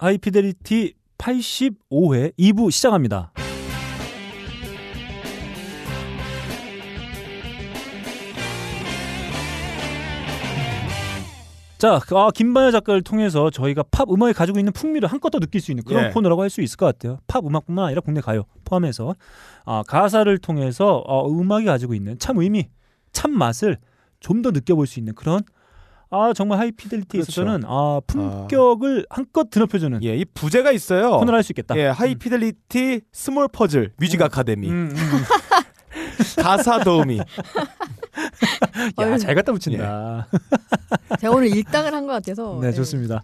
하이피델리티 85회 2부 시작합니다. 자, 아, 김반야 작가를 통해서 저희가 팝 음악이 가지고 있는 풍미를 한껏 더 느낄 수 있는 그런 예. 코너라고 할 수 있을 것 같아요. 팝 음악뿐만 아니라 국내 가요 포함해서 아, 가사를 통해서 어, 음악이 가지고 있는 참 의미, 참 맛을 좀 더 느껴볼 수 있는 그런 아 정말 하이피델리티에 그렇죠. 있어서는 아 품격을 한껏 드높여주는 예, 이 부제가 있어요. 코너를 할수 있겠다. 예, 하이피델리티 small puzzle music academy 음, 음. 가사 도우미. 야. 잘 갖다 붙인다. 제가 오늘 일당을 한 것 같아서. 네, 좋습니다.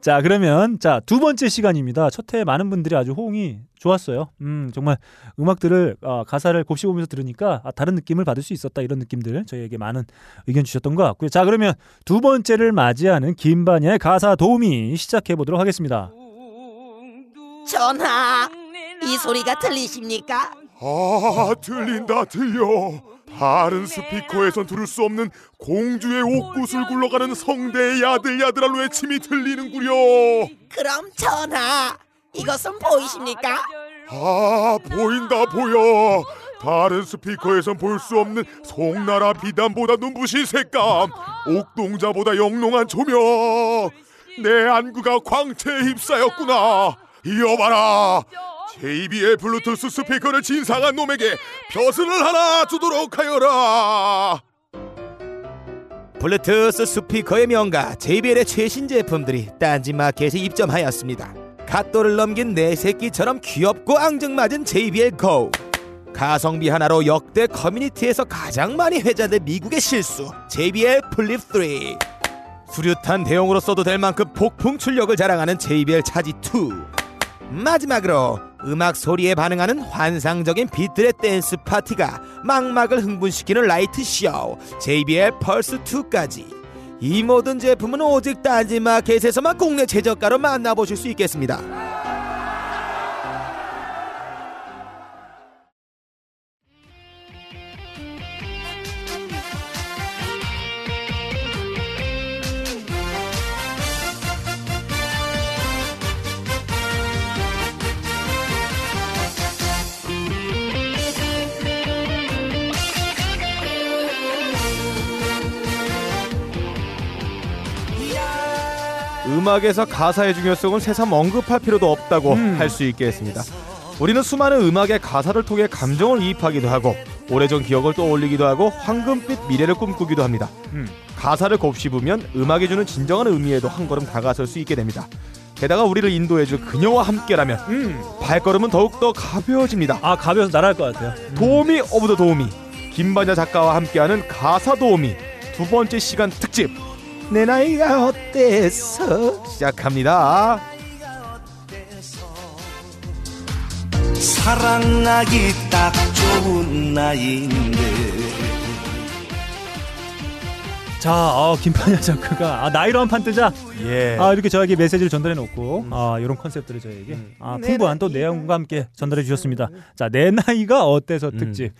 자, 그러면 자, 두 번째 시간입니다. 첫 회 많은 분들이 아주 호응이 좋았어요. 음, 정말 음악들을 아, 가사를 곱씹으면서 들으니까 아, 다른 느낌을 받을 수 있었다 이런 느낌들 저희에게 많은 의견 주셨던 것 같고요. 자, 그러면 두 번째를 맞이하는 김반야의 가사 도우미 시작해 보도록 하겠습니다. 전하, 이 소리가 들리십니까? 아 들린다 들려 다른 스피커에선 들을 수 없는 공주의 옥구슬 굴러가는 성대의 야들야들한 외침이 들리는구려. 그럼 전하, 이것은 보이십니까? 아 보인다 보여. 다른 스피커에선 볼 수 없는 송나라 비단보다 눈부신 색감 옥동자보다 영롱한 조명. 내 안구가 광채에 휩싸였구나. 이어봐라 JBL 블루투스 스피커를 진상한 놈에게 벼슬을 하나 주도록 하여라 블루투스 스피커의 명가 JBL의 최신 제품들이 딴지마켓에 입점하였습니다. 갓 돌을 넘긴 내 새끼처럼 귀엽고 앙증맞은 JBL Go. 가성비 하나로 역대 커뮤니티에서 가장 많이 회자된 미국의 실수 JBL 플립 3. 수류탄 대용으로 써도 될 만큼 폭풍 출력을 자랑하는 JBL 차지 2. 마지막으로 음악 소리에 반응하는 환상적인 빛들의 댄스 파티가 망막을 흥분시키는 light show JBL 펄스 2까지 이 모든 제품은 오직 딴지마켓에서만 국내 최저가로 만나보실 수 있겠습니다. 음악에서 가사의 중요성을 새삼 언급할 필요도 없다고 음. 할수 있겠습니다. 우리는 수많은 음악의 가사를 통해 감정을 이입하기도 하고 오래전 기억을 떠올리기도 하고 황금빛 미래를 꿈꾸기도 합니다. 음. 가사를 곱씹으면 음악이 주는 진정한 의미에도 한 걸음 다가설 수 있게 됩니다. 게다가 우리를 인도해줄 그녀와 함께라면 음. 발걸음은 더욱더 가벼워집니다. 아, 가벼워서 날아갈 것 같아요. 도우미 of the 도우미 김반야 작가와 함께하는 가사 도우미 두 번째 시간 특집 내 나이가 어때서 시작합니다. 사랑하기 딱 좋은 나이인데 자, 어, 김반야 작가가 아, 나이로 한 판 뜨자. 예. 아, 이렇게 저에게 메시지를 전달해 놓고 아, 이런 컨셉들을 저에게 음. 아, 내 풍부한 또 내용과 함께 전달해 주셨습니다. 자, 내 나이가 어때서 음. 특집.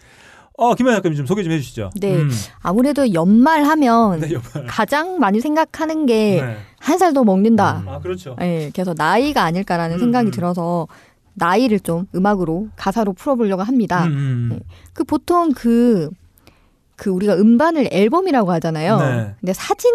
어, 김반야 작가님 좀 소개 좀 해주시죠. 네. 음. 아무래도 연말하면 네, 여봐요. 가장 많이 생각하는 게한 네. 살더 먹는다. 아, 그렇죠. 예, 그래서 나이가 아닐까라는 음, 생각이 음. 들어서 나이를 좀 음악으로 가사로 풀어보려고 합니다. 음, 음. 네. 그 보통 그, 그 우리가 음반을 앨범이라고 하잖아요. 네. 근데 사진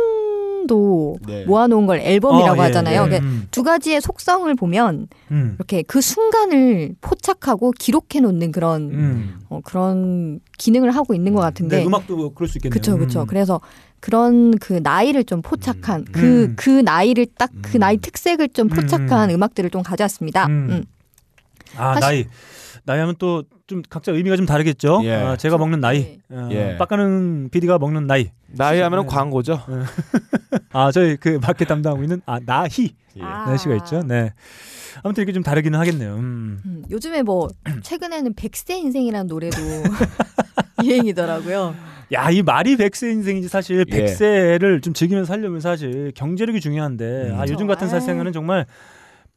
도 네. 모아놓은 걸 앨범이라고 어, 예, 하잖아요. 예. 그러니까 음, 두 가지의 속성을 보면 음, 이렇게 그 순간을 포착하고 기록해 놓는 그런 음. 어, 그런 기능을 하고 있는 것 같은데. 네, 음악도 그럴 수 있겠네요. 그쵸. 음. 그래서 그런 그 나이를 좀 포착한 그, 음. 그 나이를 딱그 음. 나이 특색을 좀 포착한 음. 악들을좀 가져왔습니다. 음. 음. 아, 사실- 나이. 나이 하면 또 좀 각자 의미가 좀 다르겠죠. 예. 아, 제가 먹는 나이, 네. 어, 예. 빡가는 PD가 먹는 나이. 나이 하면 네. 광고죠. 아, 저희 그 마켓 담당하고 있는 아 나희 예. 아. 나이씨가 있죠. 네. 아무튼 이렇게 좀 다르기는 하겠네요. 음. 음, 요즘에 뭐 최근에는 백세 인생이라는 노래도 유행이더라고요. 야, 이 말이 백세 인생이지 사실 예. 백세를 좀 즐기면서 살려면 사실 경제력이 중요한데 아, 음. 요즘 같은 그렇죠. 살생에는 정말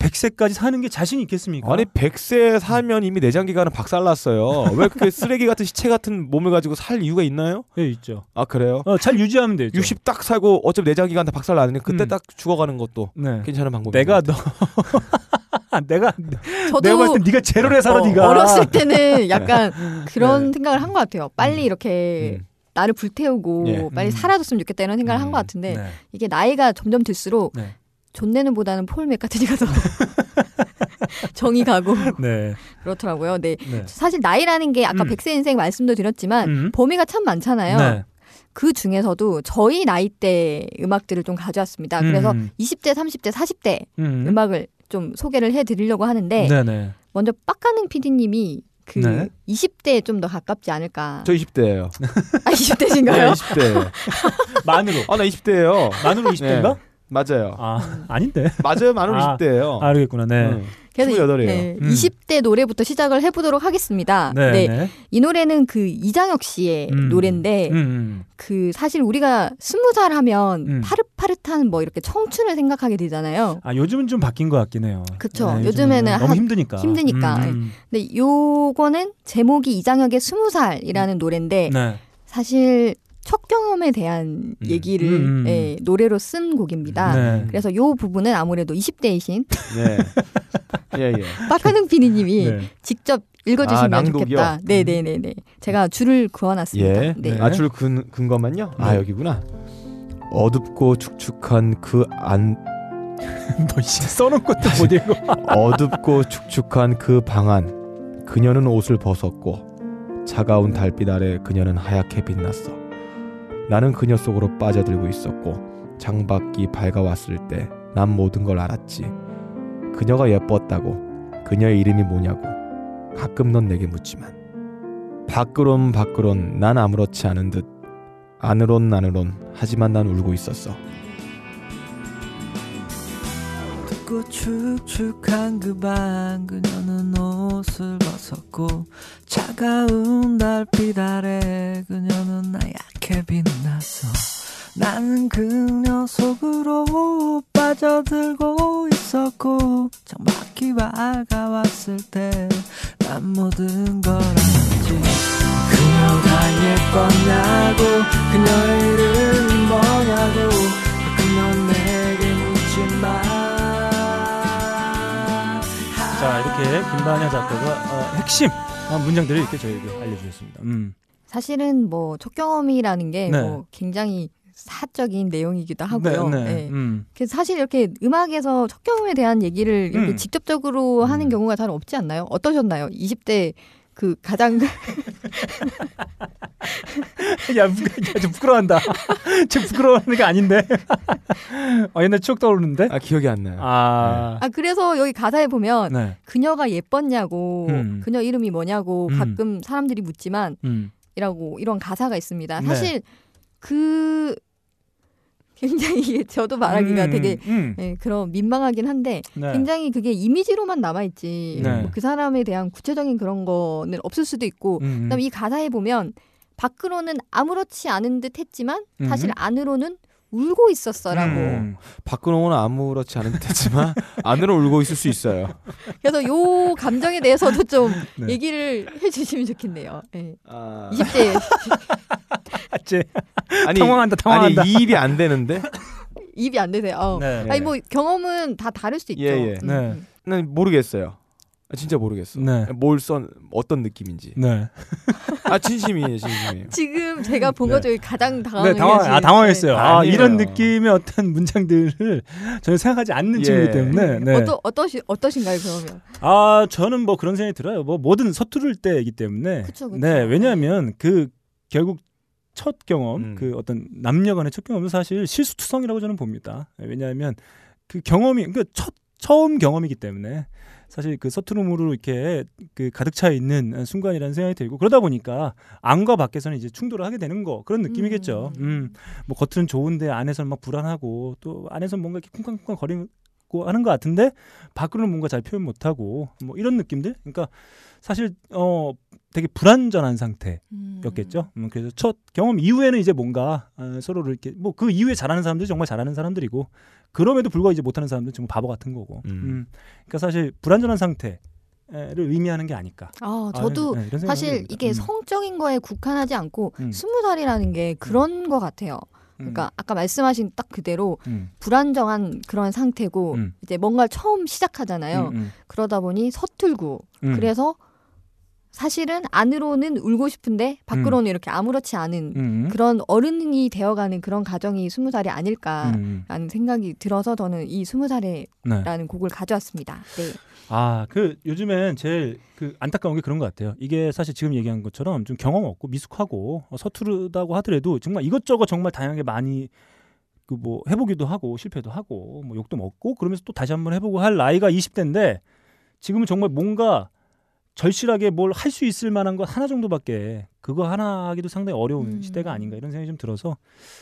100세까지 사는 게 자신 있겠습니까? 아니 100세 살면 이미 내장 기관은 박살났어요. 왜 그렇게 쓰레기 같은 시체 같은 몸을 가지고 살 이유가 있나요? 예, 있죠. 아 그래요? 어, 잘 유지하면 되죠. 60 딱 살고 어차피 내장 기관 다 박살 나는데 그때 음. 딱 죽어가는 것도 네. 괜찮은 방법이 내가 너 내가 저도 내가 봤을 때 네가 제로래 살아 어, 네가 어렸을 때는 약간 그런 네. 생각을 한 것 같아요. 빨리 이렇게 음. 나를 불태우고 예. 빨리 음. 사라졌으면 좋겠다 이런 생각을 한 음. 것 같은데 네. 이게 나이가 점점 들수록 네. 존 레논보다는 폴 맥카트니가 더 정이 가고 네. 그렇더라고요. 네. 네. 사실 나이라는 게 아까 음. 백세 인생 말씀도 드렸지만 음. 범위가 참 많잖아요. 네. 그 중에서도 저희 나이 때 음악들을 좀 가져왔습니다. 그래서 음. 20대, 30대, 40대 음. 음. 곡을 좀 소개를 해드리려고 하는데 네, 네. 먼저 빡가능 PD님이 그 네. 20대에 좀 더 가깝지 않을까. 저 20대예요. 아 20대신가요? 20대. 만으로. 아 나 20대예요. 만으로 20대인가? 맞아요. 아, 아닌데. 맞아요. 만으로 아. 20대예요. 알겠구나. 네. 그래서 이- 28이에요. 네, 음. 20대 노래부터 시작을 해보도록 하겠습니다. 네. 네, 네. 이 노래는 그 이장혁 씨의 음. 노래인데 음, 음. 그 사실 우리가 스무 살 하면 음. 파릇파릇한 뭐 이렇게 청춘을 생각하게 되잖아요. 아, 요즘은 좀 바뀐 것 같긴 해요. 그쵸. 네, 요즘에는 너무 한- 힘드니까. 힘드니까. 음, 근데 요거는 제목이 이장혁의 스무 살이라는 노래인데 음. 네. 사실 첫 경험에 대한 음. 얘기를 음, 음. 예, 노래로 쓴 곡입니다. 네. 그래서 요 부분은 아무래도 20대이신 네. 예, 예. 박하능 PD님이 네. 직접 읽어주시면 아? 좋겠다. 네네네네. 제가 줄을 그어놨습니다. 예. 네. 네. 아, 줄 근, 근거만요? 아, 네. 여기구나. 어둡고 축축한 그 안, 너 씨, 써놓은 것도 못 읽어. 어둡고 축축한 그 방 안. 그녀는 옷을 벗었고, 차가운 달빛 아래 그녀는 하얗게 빛났어. 나는 그녀 속으로 빠져들고 있었고, 창밖이 밝아왔을 때 난 모든 걸 알았지. 그녀가 예뻤다고, 그녀의 이름이 뭐냐고, 가끔 넌 내게 묻지만. 밖으론 밖으론 난 아무렇지 않은 듯, 안으론 안으론 하지만 난 울고 있었어. 춥고 축축한 그 방 그녀는 옷을 벗었고 차가운 달빛 아래 그녀는 하얗게 빛났어 나는 그녀 속으로 빠져들고 있었고 창밖이 밝아왔을 때 난 모든 걸 알았지 그녀가 예뻤냐고 그녀의 이름이 뭐냐고 그녀 내게 묻지마 자, 이렇게 김반야 작가가 어, 핵심 어, 문장들을 이렇게 저에게 알려주셨습니다. 음. 사실은 뭐 첫 경험이라는 게 네. 뭐 굉장히 사적인 내용이기도 하고요. 네, 네. 네. 음. 그래서 사실 이렇게 음악에서 첫 경험에 대한 얘기를 이렇게 음. 직접적으로 하는 음. 경우가 잘 없지 않나요? 어떠셨나요? 20대 그 가장 야, 부- 야, 좀 부끄러워한다. 지금 부끄러워하는 게 아닌데. 아, 옛날 추억 떠오르는데? 아, 기억이 안 나요. 아, 아 그래서 여기 가사에 보면 네. 그녀가 예뻤냐고 음. 그녀 이름이 뭐냐고 음. 가끔 사람들이 묻지만 음. 이라고 이런 가사가 있습니다. 네. 사실 그 굉장히 저도 말하기가 음, 되게 음. 예, 그런 민망하긴 한데 네. 굉장히 그게 이미지로만 남아있지 네. 뭐 그 사람에 대한 구체적인 그런 거는 없을 수도 있고 음, 그다음에 이 가사에 보면 밖으로는 아무렇지 않은 듯 했지만 사실 음. 안으로는 울고 있었어라고 음. 밖으로는 아무렇지 않은 듯했지만 안으로 울고 있을 수 있어요. 그래서 요 감정에 대해서도 좀 네. 얘기를 해주시면 좋겠네요. 예. 아, 20대 아, 쟤 아니 당황한다, 당황한다. 아니 이 입이 안 되는데 입이 안 되세요. 어. 네. 아니 뭐 경험은 다 다를 수 있죠. 예, 예. 음, 네. 음. 난 모르겠어요. 아, 진짜 모르겠어. 네. 뭘써 어떤 느낌인지. 네. 아 진심이에요, 진심이에요. 지금 제가 본 네. 것 중에 가장 당황해 네, 당황, 아, 당황했어요. 아, 아니에요. 이런 느낌의 어떤 문장들을 전혀 생각하지 않는 예. 친구이기 때문에. 네. 어떠 어떠시 어떠신가요 그러면? 아, 저는 뭐 그런 생각이 들어요. 뭐 뭐든 서투를 때이기 때문에. 그쵸, 그쵸. 네, 왜냐하면 그 결국 첫 경험, 음. 그 어떤 남녀간의 첫 경험은 사실 실수투성이라고 저는 봅니다. 네, 왜냐하면 그 경험이 그러니까 첫 처음 경험이기 때문에 사실 그 서투름으로 이렇게 그 가득 차 있는 순간이라는 생각이 들고 그러다 보니까 안과 밖에서는 이제 충돌을 하게 되는 거 그런 느낌이겠죠. 음. 음, 뭐 겉은 좋은데 안에서는 막 불안하고 또 안에서 뭔가 이렇게 쿵쾅쿵쾅 거리고 하는 것 같은데 밖으로는 뭔가 잘 표현 못하고 뭐 이런 느낌들. 그러니까 사실 어 되게 불안전한 상태였겠죠. 음, 그래서 첫 경험 이후에는 이제 뭔가 어, 서로를 이렇게 뭐 그 이후에 잘하는 사람들이 정말 잘하는 사람들이고 그럼에도 불구하고 이제 못하는 사람들은 정말 바보 같은 거고. 음. 음. 그러니까 사실 불안전한 상태 를 의미하는 게 아닐까. 아, 저도 아, 네, 이런 생각을 사실. 이게 음. 성적인 거에 국한하지 않고 음. 스무 살이라는 게 그런 것 같아요. 그러니까 아까 말씀하신 딱 그대로 음. 불안정한 그런 상태고 음. 이제 뭔가 처음 시작하잖아요. 음, 음, 그러다 보니 서툴고 음. 그래서 사실은 안으로는 울고 싶은데 밖으로는 이렇게 아무렇지 않은 음. 그런 어른이 되어가는 그런 가정이 스무 살이 아닐까라는 음. 생각이 들어서 저는 이 스무 살에라는 네. 곡을 가져왔습니다. 네. 아, 그 요즘엔 제일 그 안타까운 게 그런 것 같아요. 이게 사실 지금 얘기한 것처럼 좀 경험 없고 미숙하고 어, 서투르다고 하더라도 정말 이것저것 정말 다양하게 많이 그 뭐 해보기도 하고 실패도 하고 뭐 욕도 먹고 그러면서 또 다시 한번 해보고 할 나이가 20대인데 지금은 정말 뭔가 절실하게 뭘 할 수 있을 만한 것 하나 정도밖에 그거 하나 하기도 상당히 어려운 음. 시대가 아닌가 이런 생각이 좀 들어서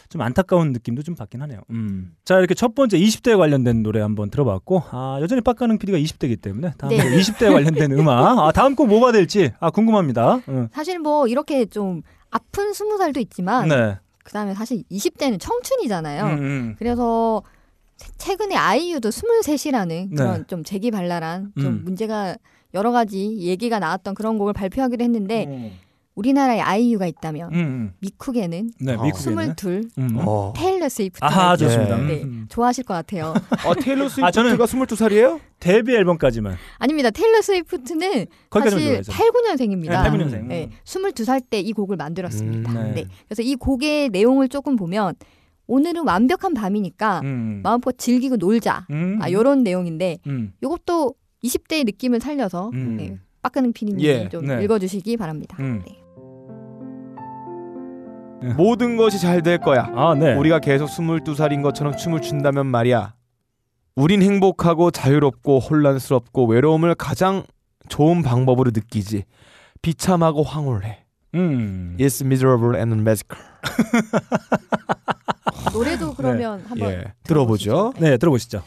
좀 안타까운 느낌도 좀 받긴 하네요. 음. 자 이렇게 첫 번째 20대에 관련된 노래 한번 들어봤고 아 여전히 빡가능 PD가 20대이기 때문에 다음 네. 20대에 관련된 음악 아 다음 곡 뭐가 될지 아 궁금합니다. 응. 사실 뭐 이렇게 좀 아픈 스무 살도 있지만 네. 그다음에 사실 20대는 청춘이잖아요. 음, 음. 그래서 세- 최근에 아이유도 23이라는 그런 네. 좀 재기발랄한 좀 음. 문제가 여러 가지 얘기가 나왔던 그런 곡을 발표하기로 했는데 음, 우리나라에 아이유가 있다면 음. 미쿡에는 네 어. 미국에는 22 음. 어. 테일러 스위프트 아하 좋습니다. 네. 음. 좋아하실 것 같아요. 어, 테일러 아, 저는- 스위프트가 22살이에요? 데뷔 앨범까지만 아닙니다. 테일러 스위프트는 사실 좋아해요. 89년생입니다. 네, 89년생. 네, 22살 때 이 곡을 만들었습니다. 음, 네. 네. 그래서 이 곡의 내용을 조금 보면 오늘은 완벽한 밤이니까 음. 마음껏 즐기고 놀자. 음. 아, 요런 내용인데 음. 이것도 20대의 느낌을 살려서 음. 네, 빡가는 피디님이 예, 좀 네. 읽어주시기 바랍니다. 음. 네. 모든 것이 잘 될 거야. 아 네. 우리가 계속 22살인 것처럼 춤을 춘다면 말이야. 우린 행복하고 자유롭고 혼란스럽고 외로움을 가장 좋은 방법으로 느끼지. 비참하고 황홀해. 음. It's miserable and magical. 노래도 그러면 한번 예, 들어보죠. 네 들어보시죠.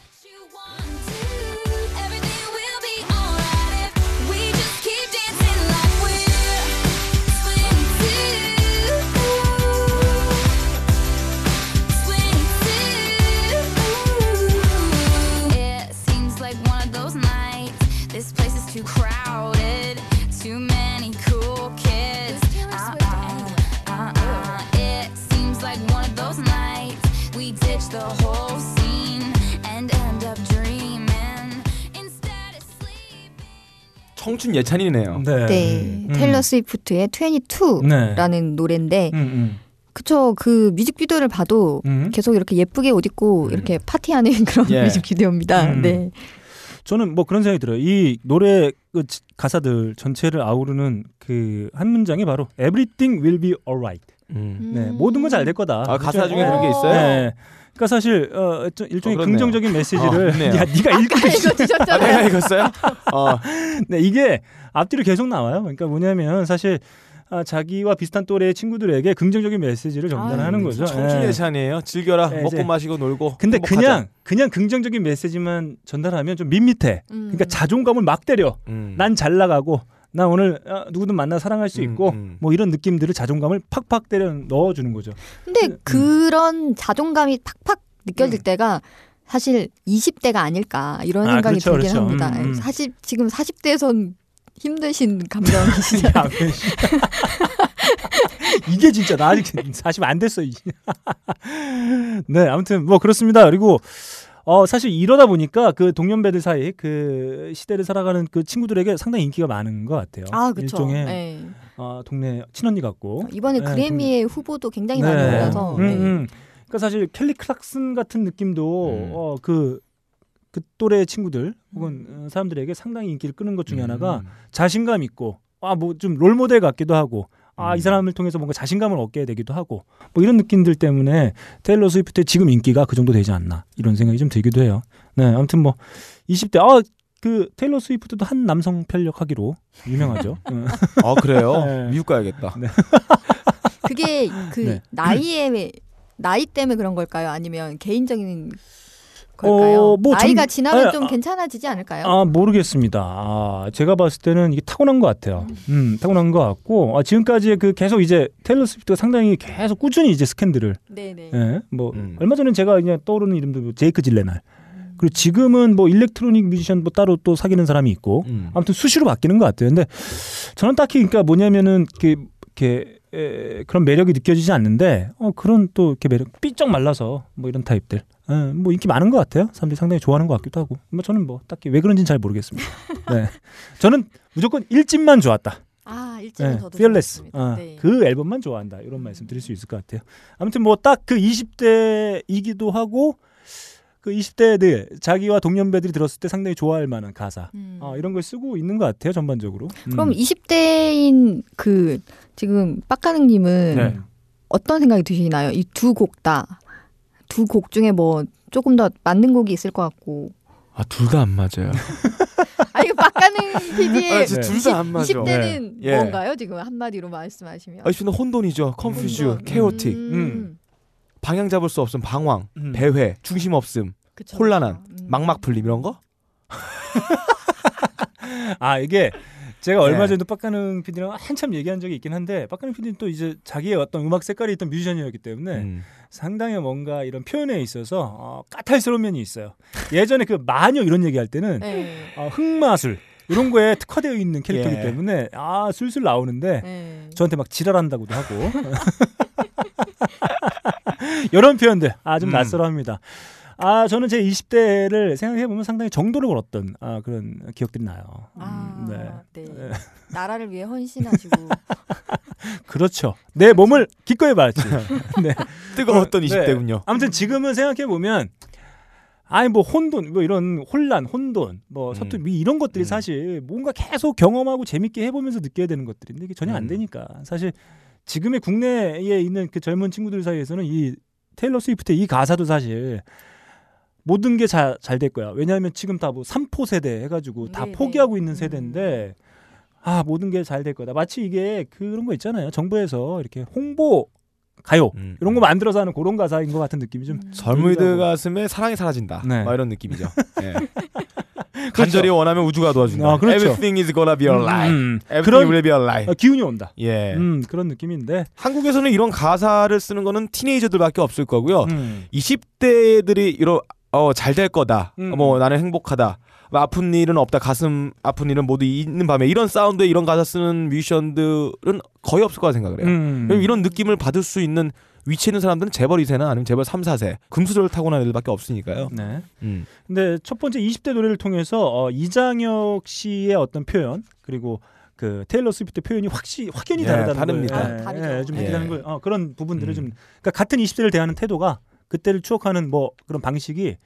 청춘 예찬이네요. 네. 네, 음. 테일러 스위프트의 22라는 네. 노래인데 음, 음. 그쵸 그 뮤직비디오를 봐도 음. 계속 이렇게 예쁘게 옷 입고 음. 이렇게 파티하는 그런 예. 뮤직비디오입니다. 음. 네. 저는 뭐 그런 생각이 들어요. 이 노래 그 지- 가사들 전체를 아우르는 그 한 문장이 바로 Everything will be alright. 음. 네, 모든 건 잘 될 거다. 아, 가사 중에 네. 그런 게 있어요? 네. 그러니까 사실 어, 저- 일종의 어. 긍정적인 메시지를 어. 야, 네가 읽고 있어. 아, 읽어주셨잖아요. 내가 읽었어요? 어. 네, 이게 앞뒤로 계속 나와요. 그러니까 뭐냐면 사실 아, 자기와 비슷한 또래의 친구들에게 긍정적인 메시지를 전달하는 아유, 거죠. 청춘 예. 예찬이에요. 즐겨라. 네, 먹고 마시고 놀고. 근데 행복하자. 그냥 그냥 긍정적인 메시지만 전달하면 좀 밋밋해. 음. 그러니까 자존감을 막 때려. 음. 난잘 나가고 나 오늘 어, 누구든 만나 사랑할 수 음, 있고 음. 뭐 이런 느낌들을 자존감을 팍팍 때려 넣어주는 거죠. 근데 음. 그런 자존감이 팍팍 느껴질 음. 때가 사실 20대가 아닐까 이런 아, 생각이 그렇죠, 들긴 그렇죠. 합니다. 음, 음. 40 지금 40대에선 힘드신 씨. 이게 진짜 나 아직 40 안 됐어. 네, 아무튼 뭐 그렇습니다. 그리고 어 사실 이러다 보니까 그 동년배들 사이 그 시대를 살아가는 그 친구들에게 상당히 인기가 많은 것 같아요. 아, 그렇죠. 일종의 네. 어, 동네 친언니 같고. 이번에 네, 그래미의 후보도 굉장히 네. 많이 올라서 음, 네. 음. 그러니까 사실 켈리 클락슨 같은 느낌도 음. 어, 그, 그 또래 친구들 혹은 어, 사람들에게 상당히 인기를 끄는 것 중에 하나가 음. 자신감 있고 아 뭐 좀 롤모델 같기도 하고 아이 음. 사람을 통해서 뭔가 자신감을 얻게 되기도 하고 뭐 이런 느낌들 때문에 테일러 스위프트의 지금 인기가 그 정도 되지 않나 이런 생각이 좀 들기도 해요. 네 아무튼 뭐 20대 아 그 테일러 스위프트도 한 남성 편력하기로 유명하죠. 음. 아 그래요? 네. 미국 가야겠다. 그게 그 네. 나이에 나이 때문에 그런 걸까요? 아니면 개인적인 걸까요? 어, 뭐 나이가 전- 지나면 아, 좀 아, 괜찮아지지 않을까요? 아 모르겠습니다. 아, 제가 봤을 때는 이게 타고난 것 같아요. 음, 타고난 것 같고 아, 지금까지 그 계속 이제 테일러 스위프트가 상당히 계속 꾸준히 이제 스캔들을 네네. 예, 뭐 음. 얼마 전에 제가 그냥 떠오르는 이름도 뭐 제이크 질렌할 그리고 지금은 뭐 electronic 뮤지션 뭐 따로 또 사귀는 사람이 있고 음. 아무튼 수시로 바뀌는 것 같아요. 근데 저는 딱히 그러니까 뭐냐면은 이렇게, 이렇게 에, 그런 매력이 느껴지지 않는데 어 그런 또 이렇게 매력 삐쩍 말라서 뭐 이런 타입들 에, 뭐 인기 많은 것 같아요. 사람들이 상당히 좋아하는 것 같기도 하고 뭐 저는 뭐 딱히 왜 그런지는 잘 모르겠습니다. 네, 저는 무조건 일집만 좋았다. 아 일집은 네, Fearless. 좋았습니다. 어, 네. 그 앨범만 좋아한다. 이런 말씀 드릴 수 있을 것 같아요. 아무튼 뭐 딱 그 20대이기도 하고 그 20대들 자기와 동년배들이 들었을 때 상당히 좋아할 만한 가사 음. 어, 이런 걸 쓰고 있는 것 같아요 전반적으로. 음. 그럼 20대인 그 지금 빡가능님은 네. 어떤 생각이 드시나요? 이 두 곡 다. 두 곡 중에 뭐 조금 더 맞는 곡이 있을 것 같고. 아 둘 다 안 맞아요. 아 이거 빡가능 PD의 아, 진짜 둘다 안 맞아. 20대는 네. 예. 뭔가요? 지금 한마디로 말씀하시면. 아, 이는 혼돈이죠. 컨퓨즈, 혼돈. 케오틱, 음. 방향 잡을 수 없음, 방황, 음. 배회, 중심 없음, 그쵸, 혼란한. 음. 막막 풀림 이런 거? 아 이게 제가 얼마 네. 전에도 빡가능 PD랑 한참 얘기한 적이 있긴 한데 빡가능 PD는 또 이제 자기의 어떤 음악 색깔이 있던 뮤지션이었기 때문에 음. 상당히 뭔가 이런 표현에 있어서 어, 까탈스러운 면이 있어요. 예전에 그 마녀 이런 얘기할 때는 네. 어, 흑마술 이런 거에 특화되어 있는 캐릭터이기 예. 때문에 아 술술 나오는데 네. 저한테 막 지랄한다고도 하고 이런 표현들 아좀 음. 낯설어합니다. 아 저는 제 20대를 생각해 보면 상당히 정도를 걸었던 아, 그런 기억들이 나요. 아, 음, 네. 네. 나라를 위해 헌신하시고. 그렇죠. 내 몸을 기꺼이 바치. 네. 뜨거웠던 네. 20대군요. 아무튼 지금은 생각해 보면 아니 뭐 혼돈 뭐 이런 혼란 혼돈 뭐 음. 서투 미 이런 것들이 음. 사실 뭔가 계속 경험하고 재밌게 해보면서 느껴야 되는 것들인데 이게 전혀 안 음. 되니까 사실 지금의 국내에 있는 그 젊은 친구들 사이에서는 이 테일러 스위프트의 이 가사도 사실 모든 게 잘 잘 될 거야 왜냐하면 지금 다 뭐 삼포 세대 해가지고 다 네네. 포기하고 있는 음. 세대인데 아 모든 게 잘 될 거다 마치 이게 그런 거 있잖아요 정부에서 이렇게 홍보 가요 음. 이런 거 만들어서 하는 그런 가사인 것 같은 느낌이 좀 젊은이들 들기도 하고. 가슴에 사랑이 사라진다. 네. 막 이런 느낌이죠. 예. 간절히 원하면 우주가 도와준다. 아, 그렇죠. Everything is gonna be alright. 음, Everything 그런 will be alright. 어, 기운이 온다. 예. 음, 그런 느낌인데. 한국에서는 이런 가사를 쓰는 거는 티네이저들밖에 없을 거고요. 음. 20대들이 이런 어, 잘 될 거다. 음. 뭐 나는 행복하다. 뭐 아픈 일은 없다. 가슴 아픈 일은 모두 있는 밤에 이런 사운드에 이런 가사 쓰는 뮤지션들은 거의 없을 거라 생각을 해요. 음. 이런 느낌을 받을 수 있는 위치에 있는 사람들은 재벌 2세나 아니면 재벌 3, 4세 금수저를 타고난 애들밖에 없으니까요. 네. 음. 근데 첫 번째 20대 노래를 통해서 어, 이장혁 씨의 어떤 표현 그리고 그 테일러 스위프트 표현이 확실히 확연히 예, 다르다는 다릅니다. 아, 다르죠. 예, 좀 예. 느끼는 걸 어, 그런 부분들을 음. 좀 그러니까 같은 20대를 대하는 태도가 그때를 추억하는 뭐 그런 방식이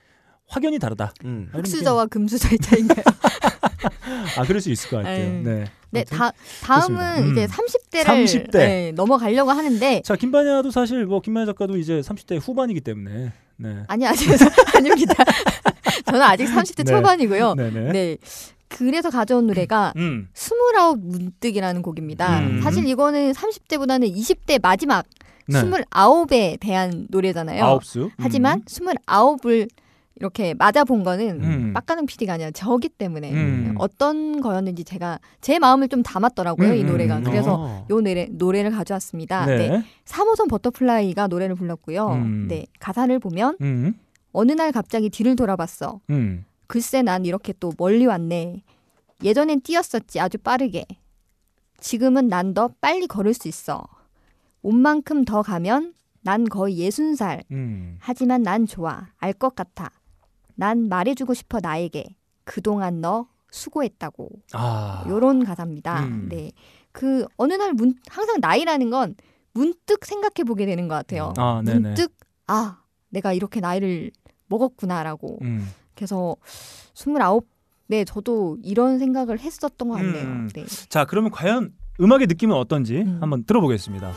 확연히 다르다. 음. 흑수저와 금수저의 차이인가요? 아 그럴 수 있을 것 같아요. 에이. 네. 네, 아무튼. 다, 다음은. 음. 이제 30대를 30대. 넘어가려고 하는데 자 김반야도 사실 뭐 김반야 작가도 이제 30대 후반이기 때문에 네. 아니 아니 아닙니다. 저는 아직 30대 네. 초반이고요. 네네. 네. 그래서 가져온 노래가 음. 스물아홉 문득이라는 곡입니다. 음. 사실 이거는 30대보다는 20대 마지막 네. 스물아홉에 대한 노래잖아요. 아홉 수. 하지만 스물아홉을 이렇게 맞아본 거는 음. 빡가능 PD가 아니라 저기 때문에 음. 어떤 거였는지 제가 제 마음을 좀 담았더라고요 이 음, 노래가 음. 그래서 어. 요 노래 노래를 가져왔습니다. 네. 네. 3호선 버터플라이가 노래를 불렀고요. 음. 네 가사를 보면 음. 어느 날 갑자기 뒤를 돌아봤어. 음. 글쎄 난 이렇게 또 멀리 왔네. 예전엔 뛰었었지 아주 빠르게. 지금은 난 더 빨리 걸을 수 있어. 온 만큼 더 가면 난 거의 예순 살. 음. 하지만 난 좋아. 알 것 같아. 난 말해주고 싶어 나에게. 그동안 너 수고했다고. 아. 요런 가사입니다. 음. 네. 그 어느 날 문, 항상 나이라는 건 문득 생각해 보게 되는 것 같아요. 아, 네네. 문득 아 내가 이렇게 나이를 먹었구나라고. 음. 그래서 스물아홉 네 저도 이런 생각을 했었던 것 같네요. 음. 네. 자, 그러면 과연 음악의 느낌은 어떤지 음. 한번 들어보겠습니다.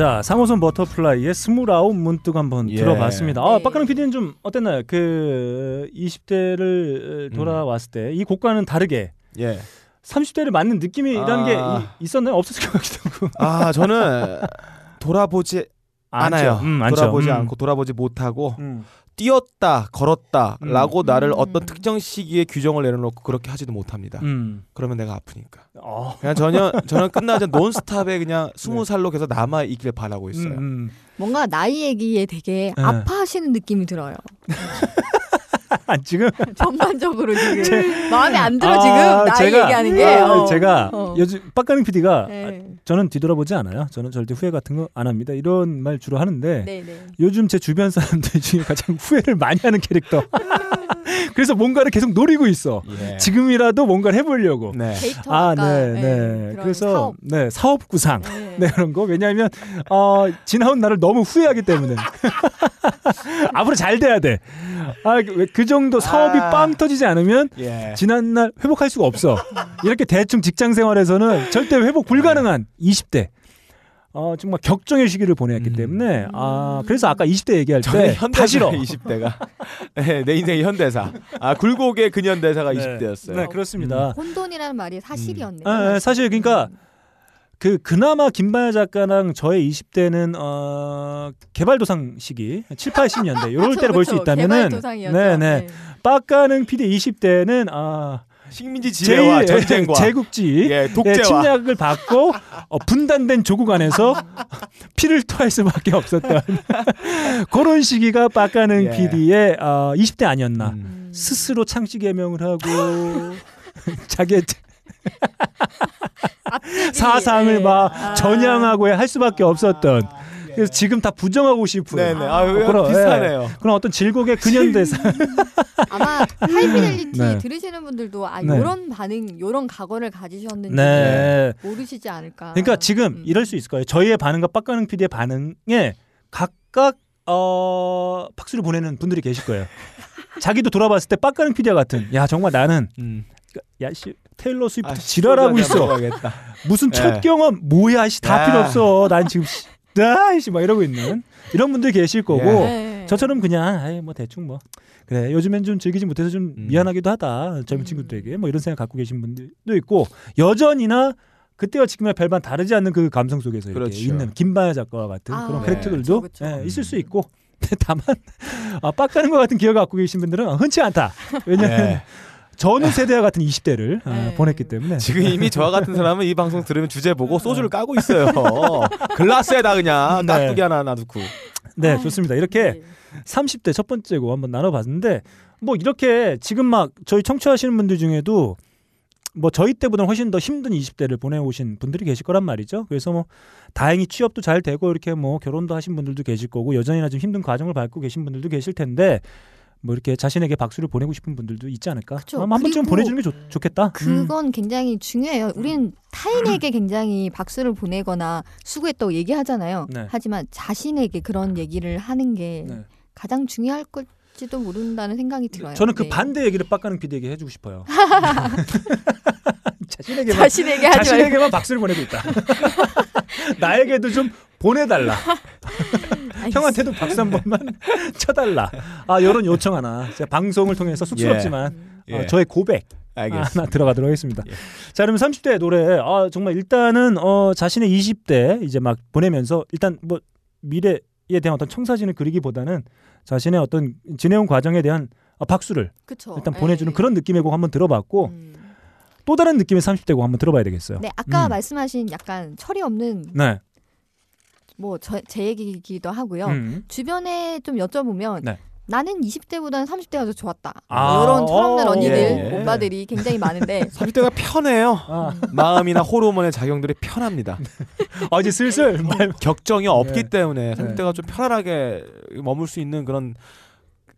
자, 3호선 버터플라이의 스물아홉 문득 한번 예. 들어봤습니다. 아, 네. 빡가능 PD는 좀 어땠나요? 그 20대를 돌아왔을 때 이 곡과는 다르게 예. 30대를 맞는 느낌이라는 아. 게 이- 있었나요? 없었을 것 같기도 하고. 아 저는 돌아보지 않아요. 않죠. 음, 않죠. 돌아보지 음. 않고 돌아보지 못하고 음. 뛰었다 걸었다라고 나를 음. 어떤 특정 시기에 규정을 내려놓고 그렇게 하지도 못합니다. 음. 그러면 내가 아프니까. 어. 그냥 전혀 저는 끝나자 논스탑에 그냥 스무 살로 계속 남아 있길 바라고 있어요. 음, 음. 뭔가 나이 얘기에 되게 네. 아파하시는 느낌이 들어요. 아, 지금 전반적으로 지금 마음에 안 들어 아, 지금 나이 제가- 얘기하는 게. 아, 어. 제가 어. 요즘 빡가능 PD가 네. 저는 뒤돌아보지 않아요. 저는 절대 후회 같은 거 안 합니다. 이런 말 주로 하는데 네, 네. 요즘 제 주변 사람들 중에 가장 후회를 많이 하는 캐릭터. 그래서 뭔가를 계속 노리고 있어. 예. 지금이라도 뭔가를 해보려고. 네. 아, 네, 네, 네. 그래서 사업. 네 사업 구상. 네. 네 그런 거 왜냐하면 어, 지나온 나를 너무 후회하기 때문에 앞으로 잘 돼야 돼. 아그 그 정도 사업이 아. 빵 터지지 않으면 예. 지난 날 회복할 수가 없어. 이렇게 대충 직장 생활에서는 절대 회복 불가능한 20대. 어 정말 격정의 시기를 보냈기 음. 때문에 아 그래서 아까 20대 얘기할 때다 싫어. 현대사 20대가 네, 내 인생의 현대사. 아 굴곡의 근현대사가 20대였어요. 네 그렇습니다. 혼돈이라는 말이 사실이었네요. 아, 아, 사실 그러니까 그 그나마 김반야 작가랑 저의 20대는 어 개발도상 시기 7, 80년대 요럴 때를 볼 수 있다면은 네네. 네네 빡가는 PD 20대는 아 식민지 지배와 제- 전쟁과 제국지 예, 네, 독재와 침략을 받고 어, 분단된 조국 안에서 피를 토할 수밖에 없었던 그런 시기가 빡가는 예. PD의 어, 20대 아니었나 음. 스스로 창씨 개명을 하고 자기의 사상을 네. 막 아. 전향하고 할 수밖에 없었던 그래서 지금 다 부정하고 싶은 네네. 아, 어, 그런, 비슷하네요. 예, 그런 어떤 질곡의 근현대사 아마 하이피델리티 네. 들으시는 분들도 아 네. 요런 반응, 요런 각오를 가지셨는지 네. 모르시지 않을까. 그러니까 지금 음. 이럴 수 있을 거예요. 저희의 반응과 빡가능 PD의 반응에 각각 어, 박수를 보내는 분들이 계실 거예요. 자기도 돌아봤을 때 빡가능 PD와 같은 야 정말 나는 음. 야씨 테일러 스위프트 아, 지랄하고 있어. 무슨 첫 네. 경험 뭐야 씨다 야. 필요 없어. 난 지금 씨, 나이씨 막 이러고 있는 이런 분들 계실 거고 예. 네. 저처럼 그냥 아이 뭐 대충 뭐 그래 요즘엔 좀 즐기지 못해서 좀 음. 미안하기도 하다 젊은 음. 친구들에게 뭐 이런 생각 갖고 계신 분들도 있고 여전히나 그때와 지금의 별반 다르지 않는 그 감성 속에서 이렇게 그렇죠. 있는 김바야 작가와 같은 아, 그런 네. 캐릭터들도 그쵸, 그쵸. 예, 있을 수 있고 다만 아, 빡가는 것 같은 기억을 갖고 계신 분들은 흔치 않다 왜냐하면 네. 전후 세대와 같은 20대를 네. 보냈기 때문에 지금 이미 저와 같은 사람은 이 방송 들으면 주제 보고 소주를 까고 있어요. 글라스에다 그냥 네. 깍두기 하나 놔두고. 네 아, 좋습니다 이렇게 네. 30대 첫 번째고 한번 나눠봤는데 뭐 이렇게 지금 막 저희 청취하시는 분들 중에도 뭐 저희 때보다 훨씬 더 힘든 20대를 보내오신 분들이 계실 거란 말이죠. 그래서 뭐 다행히 취업도 잘 되고 이렇게 뭐 결혼도 하신 분들도 계실 거고 여전히나 좀 힘든 과정을 밟고 계신 분들도 계실 텐데 뭐 이렇게 자신에게 박수를 보내고 싶은 분들도 있지 않을까? 그쵸. 한 번쯤 보내주는 게 좋, 좋겠다. 음. 그건 굉장히 중요해요. 우리는 타인에게 굉장히 박수를 보내거나 수고했다고 얘기하잖아요. 네. 하지만 자신에게 그런 얘기를 하는 게 네. 가장 중요할 걸지도 모른다는 생각이 들어요. 저는 그 네. 반대 얘기를 빡가는 PD에게 해주고 싶어요. 자신에게만 자신에게 자신에게만 박수를 보내고 있다. 나에게도 좀 보내달라. 형한테도 박수 한 번만 쳐달라. 아 이런 요청 하나. 제가 방송을 통해서 쑥스럽지만 예. 어, 저의 고백 알겠습니다. 하나 들어가도록 하겠습니다. 예. 자 그러면 30대 노래 아 정말 일단은 어 자신의 20대 이제 막 보내면서 일단 뭐 미래에 대한 어떤 청사진을 그리기보다는 자신의 어떤 지내온 과정에 대한 어, 박수를 그쵸. 일단 네. 보내주는 그런 느낌의 곡 한번 들어봤고 음. 또 다른 느낌의 30대 곡 한번 들어봐야 되겠어요. 네, 아까 음. 말씀하신 약간 철이 없는 네. 뭐제 얘기이기도 하고요. 음. 주변에 좀 여쭤보면 네. 나는 20대보다는 30대가 더 좋았다. 아, 이런 철없는 어, 언니들, 예, 예. 오빠들이 굉장히 많은데 30대가 편해요. 아, 마음이나 호르몬의 작용들이 편합니다. 아, 이제 슬슬 말 격정이 없기 네. 때문에 30대가 좀 편안하게 머물 수 있는 그런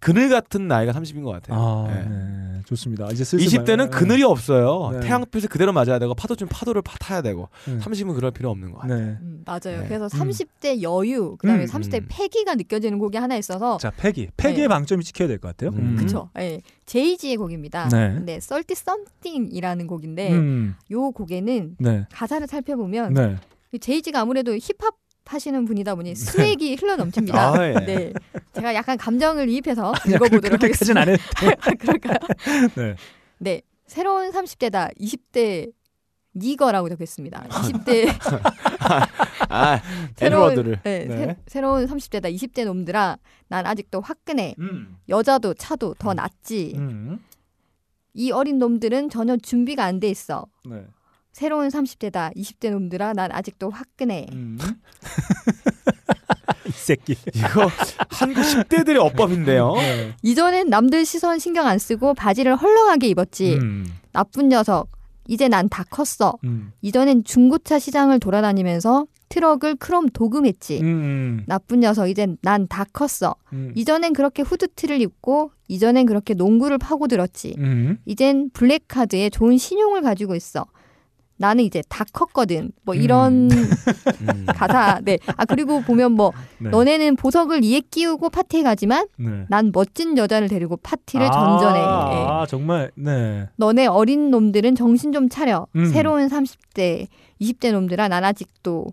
그늘 같은 나이가 30인 것 같아요. 아, 네. 네. 좋습니다. 이제 슬슬 20대는 말- 그늘이 없어요. 네. 태양빛을 그대로 맞아야 되고 파도 좀 파도를 파 타야 되고 네. 30은 그럴 필요 없는 것 같아요. 네. 음, 맞아요. 네. 그래서 음. 30대 여유, 그다음에 음. 30대 음. 패기가 느껴지는 곡이 하나 있어서 자, 패기. 패기의 네. 방점이 찍혀야 될 것 같아요. 음. 그쵸. 예. 제이지의 곡입니다. 네. 근데 Thirty Something이라는 곡인데 음. 요 곡에는 네. 가사를 살펴보면 네. 제이지가 아무래도 힙합 하시는 분이다 보니 수액이 흘러 넘칩니다. 아, 예. 네, 제가 약간 감정을 이입해서 읽어보도록 그렇게까지는 하겠습니다. 안 해도 그럴까요? 네. 네, 새로운 30대다 20대 니거라고 적혔습니다. 20대 아, 새로운 에드워드를. 네, 네. 새, 로운 30대다 20대 놈들아 난 아직도 화끈해 음. 여자도 차도 더 낫지 음. 이 어린 놈들은 전혀 준비가 안 돼 있어 네. 새로운 30대다 20대 놈들아 난 아직도 화끈해 음. 이 새끼. 이거 한국 10대들의 어법인데요. 네. 이전엔 남들 시선 신경 안 쓰고 바지를 헐렁하게 입었지 음. 나쁜 녀석 이제 난 다 컸어 음. 이전엔 중고차 시장을 돌아다니면서 트럭을 크롬 도금했지 음. 나쁜 녀석 이젠 난 다 컸어 음. 이전엔 그렇게 후드티를 입고 이전엔 그렇게 농구를 파고들었지 음. 이젠 블랙카드에 좋은 신용을 가지고 있어. 나는 이제 다 컸거든. 뭐 이런 음. 가사. 네. 아 그리고 보면 뭐 네. 너네는 보석을 이에 끼우고 파티에 가지만 네. 난 멋진 여자를 데리고 파티를 아, 전전해. 예. 아, 정말. 네. 너네 어린 놈들은 정신 좀 차려. 음. 새로운 30대, 20대 놈들아 난 아직도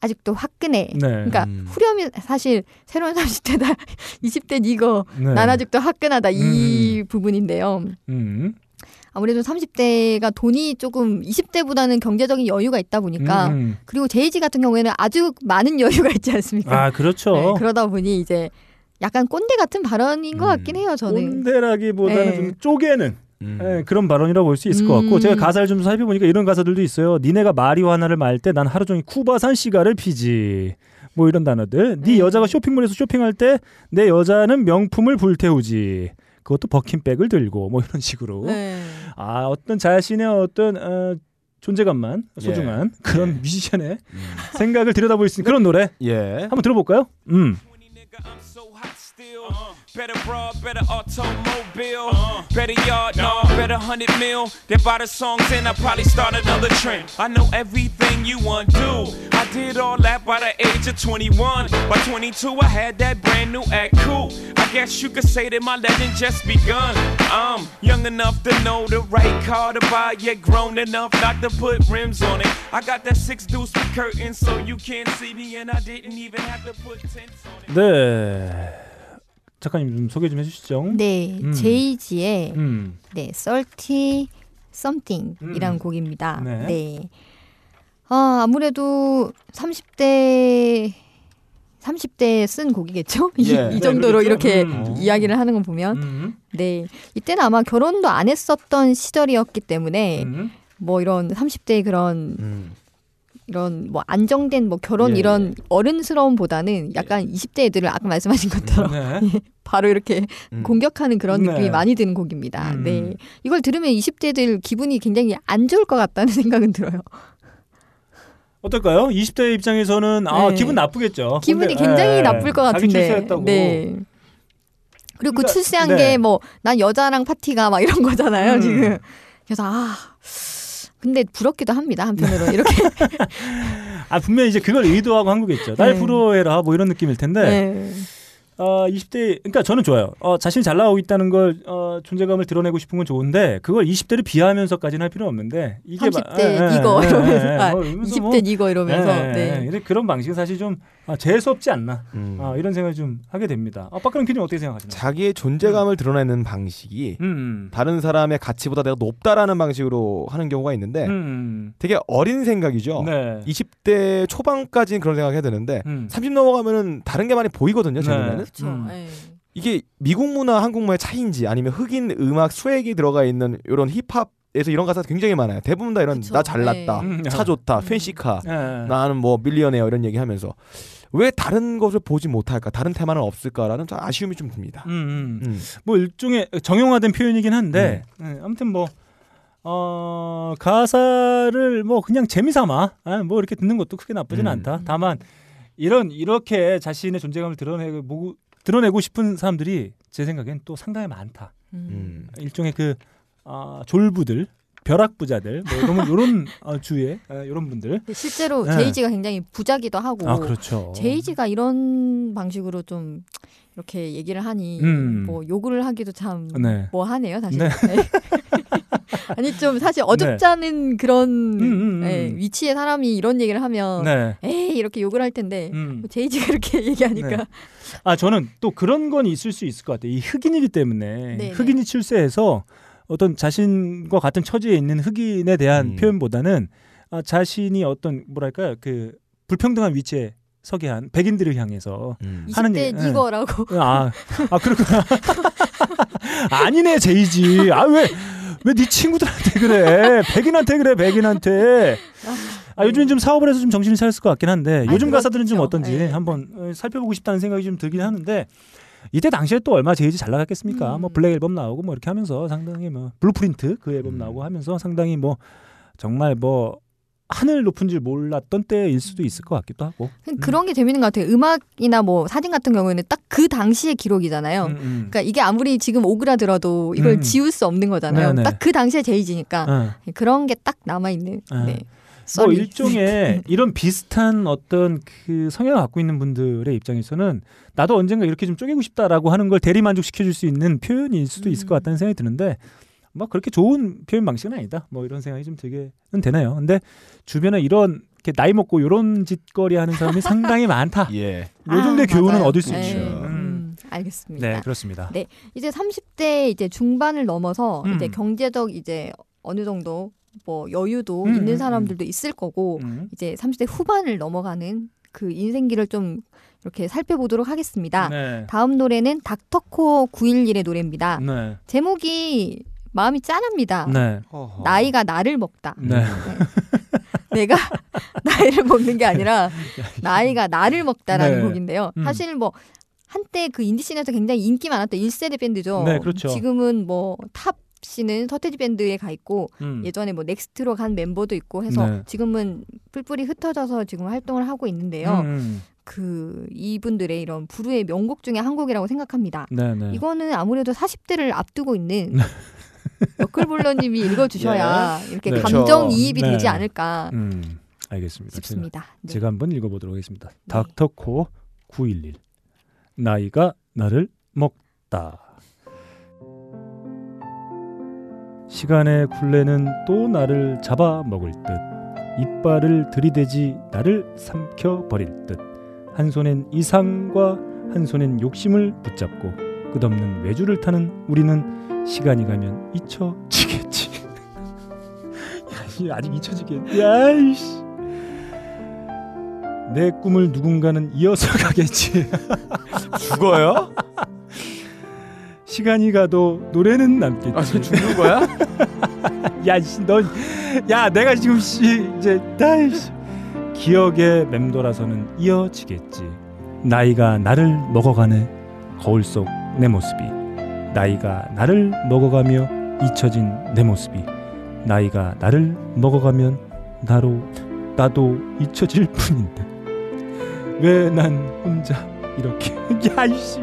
아직도 화끈해. 네. 그러니까 음. 후렴이 사실 새로운 30대다 20대 이거 네. 난 아직도 화끈하다 이 부분인데요. 음. 아무래도 30대가 돈이 조금 20대보다는 경제적인 여유가 있다 보니까 음. 그리고 제이지 같은 경우에는 아주 많은 여유가 있지 않습니까? 아, 그렇죠. 네, 그러다 보니 이제 약간 꼰대 같은 발언인 것 음. 같긴 해요. 저는. 꼰대라기보다는 네. 좀 쪼개는 음. 예, 그런 발언이라고 볼 수 있을 것 같고 음. 제가 가사를 좀 살펴보니까 이런 가사들도 있어요. 니네가 마리화나를 말 때 난 하루 종일 쿠바산 시가를 피지. 뭐 이런 단어들. 네 네. 여자가 쇼핑몰에서 쇼핑할 때 내 여자는 명품을 불태우지. 그것도 버킨백을 들고 뭐 이런 식으로. 네. 아 어떤 자신의 어떤 어, 존재감만 소중한 그런 뮤지션의 음. 생각을 들여다볼 수 있는 그런 노래 예. 한번 들어볼까요? 음. Better broad, better automobile. Uh-huh. Better yard, no, better hundred mil. They buy the songs and I probably start another trend. I know everything you want to. I did all that by the age of 21. By 22, I had that brand new act cool. I guess you could say that my legend just begun. I'm young enough to know the right car to buy, yet grown enough not to put rims on it. I got that six deuce with curtains, so you can't see me, and I didn't even have to put tents on it. 네. 작가님 좀 소개 좀 해주시죠. 네, 음. 제이지의 음. 네, 30 something이라는 음. 곡입니다. 네. 네. 아, 아무래도 30대 30대에 쓴 곡이겠죠? 이- 예. 이, 네, 정도로 그렇죠. 이렇게 음. 이야기를 하는 거 보면 음. 네. 이때는 아마 결혼도 안 했었던 시절이었기 때문에 음. 뭐 이런 30대의 그런 음. 이런 뭐 안정된 뭐 결혼 예, 이런 어른스러움보다는 약간 20대 애들을 아까 말씀하신 것처럼 네. 바로 이렇게 음. 공격하는 그런 네. 느낌이 많이 드는 곡입니다. 음. 네. 이걸 들으면 20대들 기분이 굉장히 안 좋을 것 같다는 생각은 들어요. 어떨까요? 20대 입장에서는 아 네. 기분 나쁘겠죠. 기분이 근데, 굉장히 예, 나쁠 것 같은데. 네. 그리고 그 그러니까, 출세한 네. 게뭐 난 여자랑 파티가 막 이런 거잖아요, 음. 지금. 그래서 아 근데 부럽기도 합니다 한편으로 이렇게 아 분명히 이제 그걸 의도하고 한 거겠죠. 날 네. 부러워해라 뭐 이런 느낌일 텐데. 네. 어, 20대 그러니까 저는 좋아요. 어, 자신이 잘 나오고 있다는 걸 어, 존재감을 드러내고 싶은 건 좋은데 그걸 20대를 비하하면서까지는 할 필요 없는데 이게 30대 마- 예, 이거 예, 이러면서 예, 아, 뭐 이러면서 20대 뭐, 이거 이러면서 예, 예, 네. 그런 방식은 사실 좀 아, 재수없지 않나 음. 아, 이런 생각을 좀 하게 됩니다. 아, 박근혜 PD는 어떻게 생각하시나요? 자기의 존재감을 드러내는 방식이 음, 음. 다른 사람의 가치보다 내가 높다라는 방식으로 하는 경우가 있는데 음, 되게 어린 생각이죠. 네. 20대 초반까지는 그런 생각 해야 되는데 음. 30 넘어가면은 다른 게 많이 보이거든요. 제 네. 눈에는. 그렇죠. 음. 네. 이게 미국 문화, 한국 문화의 차이인지 아니면 흑인 음악 스웩이 들어가 있는 이런 힙합 에서 이런 가사 굉장히 많아요. 대부분 다 이런 그쵸. 나 잘났다, 네. 차 좋다, 음. 팬시카, 예. 나는 뭐 millionaire 이런 얘기하면서 왜 다른 것을 보지 못할까, 다른 테마는 없을까라는 좀 아쉬움이 좀 듭니다. 음, 음. 음. 뭐 일종의 정형화된 표현이긴 한데 예, 아무튼 뭐 어, 가사를 뭐 그냥 재미삼아 아, 뭐 이렇게 듣는 것도 크게 나쁘진 음. 않다. 다만 이런 이렇게 자신의 존재감을 드러내고 뭐, 드러내고 싶은 사람들이 제 생각엔 또 상당히 많다. 음. 음. 일종의 그 아, 졸부들, 벼락부자들, 뭐 이런 이런 어, 주위에 아, 이런 분들. 근데 실제로 네. 제이지가 굉장히 부자기도 하고 아 그렇죠. 제이지가 이런 방식으로 좀 이렇게 얘기를 하니 음. 뭐 욕을 하기도 참 네. 뭐하네요 사실. 네. 네. 아니 좀 사실 어줍잖은 그런 음, 음. 예, 위치에 사람이 이런 얘기를 하면 네. 에이 이렇게 욕을 할 텐데 음. 뭐 제이지가 그렇게 얘기하니까 네. 아 저는 또 그런 건 있을 수 있을 것 같아요. 이 흑인이기 때문에 네, 흑인이 출세해서 어떤 자신과 같은 처지에 있는 흑인에 대한 음. 표현보다는 아, 자신이 어떤 뭐랄까요 그 불평등한 위치에 서게 한 백인들을 향해서 음. 20대 하는 얘기- 예. 니거라고 아, 아 그렇구나. 아니네 제이지. 아왜 왜네 친구들한테 그래? 백인한테 그래 백인한테. 아 요즘 좀 사업을 해서 좀 정신을 차렸을 것 같긴 한데 아, 요즘 가사들은 좀. 어떤지 네. 한번 어, 살펴보고 싶다는 생각이 좀 들긴 하는데 이때 당시에 또 얼마 제이지 잘 나갔겠습니까? 음. 뭐 블랙 앨범 나오고 뭐 이렇게 하면서 상당히 뭐 Blueprint 그 앨범 음. 나오고 하면서 상당히 뭐 정말 뭐 하늘 높은 줄 몰랐던 때일 수도 있을 것 같기도 하고. 그런 게 재밌는 것 같아요. 음악이나 뭐 사진 같은 경우에는 딱 그 당시의 기록이잖아요. 음, 음. 그러니까 이게 아무리 지금 오그라들어도 이걸 음. 지울 수 없는 거잖아요. 네네. 딱그 당시의 제이지니까 어. 그런 게 딱 남아 있는. 아. 네. 뭐. 일종의 이런 비슷한 어떤 그 성향을 갖고 있는 분들의 입장에서는 나도 언젠가 이렇게 좀 쪼개고 싶다라고 하는 걸 대리 만족시켜 줄 수 있는 표현일 수도 있을 것 음. 같다는 생각이 드는데 뭐 그렇게 좋은 표현 방식은 아니다. 뭐 이런 생각이 좀 들게는 되네요. 근데 주변에 이런 이렇게 나이 먹고 이런 짓거리 하는 사람이 상당히 많다. 예. 요 정도의 아, 교훈은 맞아요. 얻을 수 네. 있죠. 음, 음. 알겠습니다. 네, 그렇습니다. 네. 이제 30대 이제 중반을 넘어서 음. 이제 경제적 이제 어느 정도 뭐 여유도 음, 있는 음, 사람들도 있을 거고 음. 이제 30대 후반을 넘어가는 그 인생기를 좀 이렇게 살펴보도록 하겠습니다. 네. 다음 노래는 닥터코어 911의 노래입니다. 네. 제목이 마음이 짠합니다. 네. 나이가 나를 먹다. 네. 내가 나이를 먹는 게 아니라 나이가 나를 먹다라는 네. 곡인데요. 음. 사실 뭐 한때 그 인디 scene에서 굉장히 인기 많았던 1세대 밴드죠. 네, 그렇죠. 지금은 뭐 탑 씨는 서태지 밴드에 가 있고 음. 예전에 뭐 넥스트로 간 멤버도 있고 해서 네. 지금은 뿔뿔이 흩어져서 지금 활동을 하고 있는데요. 음. 그 이분들의 이런 부르의 명곡 중에 한 곡이라고 생각합니다. 네, 네. 이거는 아무래도 40대를 앞두고 있는 너클볼러님이 읽어주셔야 이렇게 네. 감정. 이입이 네. 되지 않을까 음. 알겠습니다. 싶습니다. 네. 제가 한번 읽어보도록 하겠습니다. 닥터코 911 나이가 나를 먹다. 시간의 굴레는 또 나를 잡아먹을 듯 이빨을 들이대지 나를 삼켜버릴 듯 한 손엔 이상과 한 손엔 욕심을 붙잡고 끝없는 외주를 타는 우리는 시간이 가면 잊혀지겠지. 야, 이 아직 잊혀지겠. 야이씨. 내 꿈을 누군가는 이어서 가겠지. 죽어요? 시간이 가도 노래는 남겠지. 아, 저 죽는 거야? 야, 씨, 넌, 야, 내가 지금 씨 이제 나이씨 기억에 맴돌아서는 이어지겠지. 나이가 나를 먹어가네. 거울 속 내 모습이. 나이가 나를 먹어가며 잊혀진 내 모습이. 나이가 나를 먹어가면 나로 나도 잊혀질 뿐인데. 왜 난 혼자 이렇게 야이씨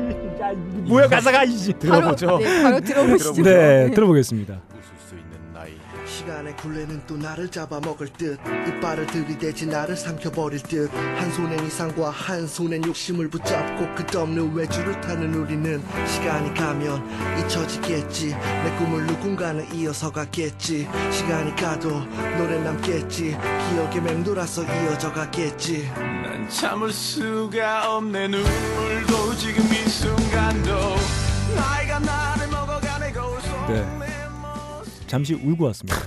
야 뭐야 가사가 이씨 들어보죠. 바로, 네, 바로 들어보시죠. 네 들어보겠습니다. 웃을 수 있는 나이. 시간의 굴레는 또 나를 잡아먹을 듯. 이빨을 들이대지 나를 삼켜버릴 듯. 한 손엔 이상과 한 손엔 욕심을 붙잡고 끝없는 외주를 타는 우리는 시간이 가면 잊혀지겠지. 내 꿈을 누군가는 이어서 가겠지. 시간이 가도 노래 남겠지. 기억에 맴돌아서 이어져 가겠지. 난 참을 수가 없네 눈물 도 지금 이 순간도 나이가 나를 먹어가네 거울 속 네. 잠시 울고 왔습니다.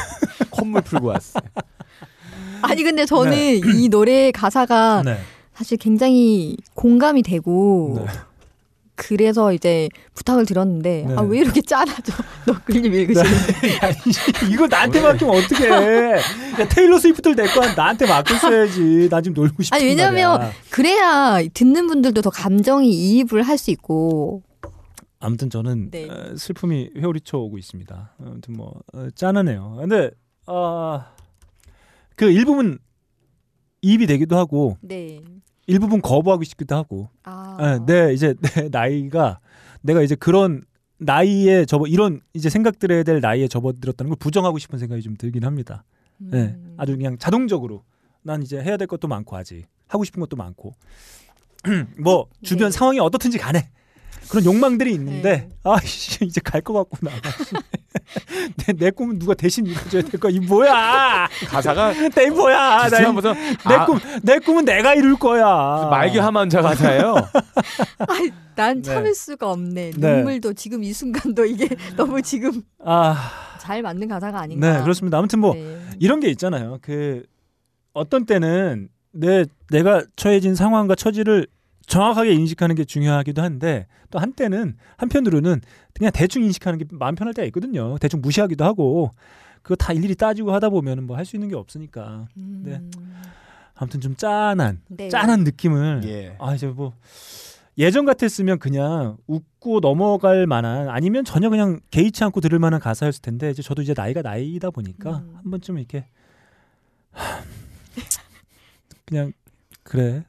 콧물 풀고 왔어. 아니 근데 저는 네. 이 노래 가사가 네. 사실 굉장히 공감이 되고 네. 그래서 이제 부탁을 드렸는데 네. 아왜 이렇게 짠하죠? 너클님 읽으시는데 야, 이- 이거 나한테 맡기면 어떡해. 야, 테일러 스위프트를 내거 나한테 맡겼어야지. 나 지금 놀고 싶은 아니 왜냐면 말이야. 그래야 듣는 분들도 더 감정이 이입을 할 수 있고 아무튼 저는 네. 어, 슬픔이 회오리쳐 오고 있습니다. 아무튼 뭐 어, 짠하네요. 근데 어, 그 일부분 이입이 되기도 하고 네. 일부분 거부하고 싶기도 하고 아, 예, 내 이제 내 나이가 내가 이제 그런 나이에 접어 이런 이제 생각들에 대해 나이에 접어들었다는 걸 부정하고 싶은 생각이 좀 들긴 합니다. 예, 음. 아주 그냥 자동적으로 난 이제 해야 될 것도 많고 아직 하고 싶은 것도 많고 뭐 주변 네. 상황이 어떻든지 간에 그런 욕망들이 있는데 네. 아씨 이제 갈 것 같구나. 내, 내 꿈은 누가 대신 이루어줘야 될 거야. 이 뭐야? 가사가 내 뭐야? 나 무슨 내 아, 꿈, 내 꿈은 내가 이룰 거야. 말기 하만자 가사예요. 아이, 난 네. 참을 수가 없네. 네. 눈물도 지금 이 순간도 이게 너무 지금 아, 잘 맞는 가사가 아닌가. 네, 그렇습니다. 아무튼 뭐 네. 이런 게 있잖아요. 그 어떤 때는 내 내가 처해진 상황과 처지를 정확하게 인식하는 게 중요하기도 한데 또 한때는 한편으로는 그냥 대충 인식하는 게 마음 편할 때가 있거든요. 대충 무시하기도 하고 그거 다 일일이 따지고 하다 보면 뭐 할 수 있는 게 없으니까. 음, 네. 아무튼 좀 짠한 네. 짠한 느낌을 예. 아 이제 뭐 예전 같았으면 그냥 웃고 넘어갈 만한 아니면 전혀 그냥 개의치 않고 들을 만한 가사였을 텐데 이제 저도 이제 나이가 나이다 보니까 음. 한 번쯤 이렇게 하, 그냥 그래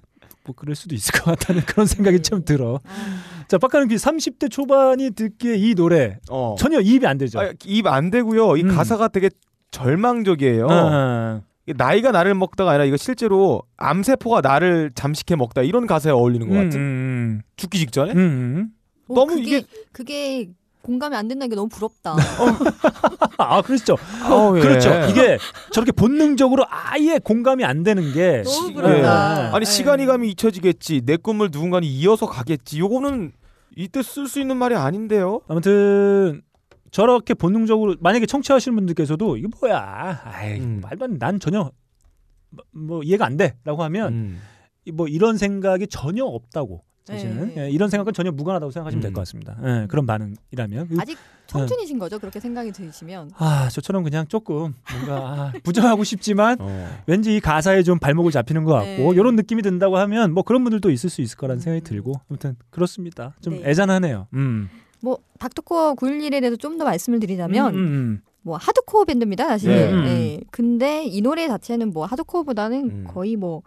뭐 그럴 수도 있을 것 같다는 그런 생각이 좀 들어. 아, 자, 빡가는 그 30대 초반이 듣기에 이 노래 어. 전혀 이입이 안 되죠. 아, 입안 되고요. 이 음. 가사가 되게 절망적이에요. 아, 나이가 나를 먹다가 아니라 이거 실제로 암세포가 나를 잠식해 먹다 이런 가사에 어울리는 것 음, 같아. 음, 죽기 직전에. 음, 음. 어, 너무 그게, 이게- 그게 공감이 안 된다는 게 너무 부럽다. 아, 그렇죠. 아우, 예. 그렇죠. 이게 저렇게 본능적으로 아예 공감이 안 되는 게 너무 시- 부럽다. 예. 아니 네. 시간이 가면 잊혀지겠지. 내 꿈을 누군가는 이어서 가겠지. 요거는 이때 쓸 수 있는 말이 아닌데요. 아무튼 저렇게 본능적으로 만약에 청취하시는 분들께서도 이게 뭐야? 아이, 음. 말도 안 돼. 난 전혀 뭐, 뭐 이해가 안 돼라고 하면 음. 이- 뭐 이런 생각이 전혀 없다고 사실은 네. 예, 이런 생각은 전혀 무관하다고 생각하시면 될 음. 것 같습니다. 예, 그런 반응이라면 그- 아직 청춘이신 거죠? 그렇게 생각이 드시면. 아 저처럼 그냥 조금 뭔가 아, 부정하고 싶지만 어. 왠지 이 가사에 좀 발목을 잡히는 것 같고 네. 이런 느낌이 든다고 하면 뭐 그런 분들도 있을 수 있을 거라는 음. 생각이 들고 아무튼 그렇습니다. 좀 네. 애잔하네요. 음. 뭐 닥터코어 911에 대해서 좀 더 말씀을 드리자면 음, 음, 뭐 하드코어 밴드입니다 사실. 네. 음. 네. 근데 이 노래 자체는 뭐 하드코어보다는 음. 거의 뭐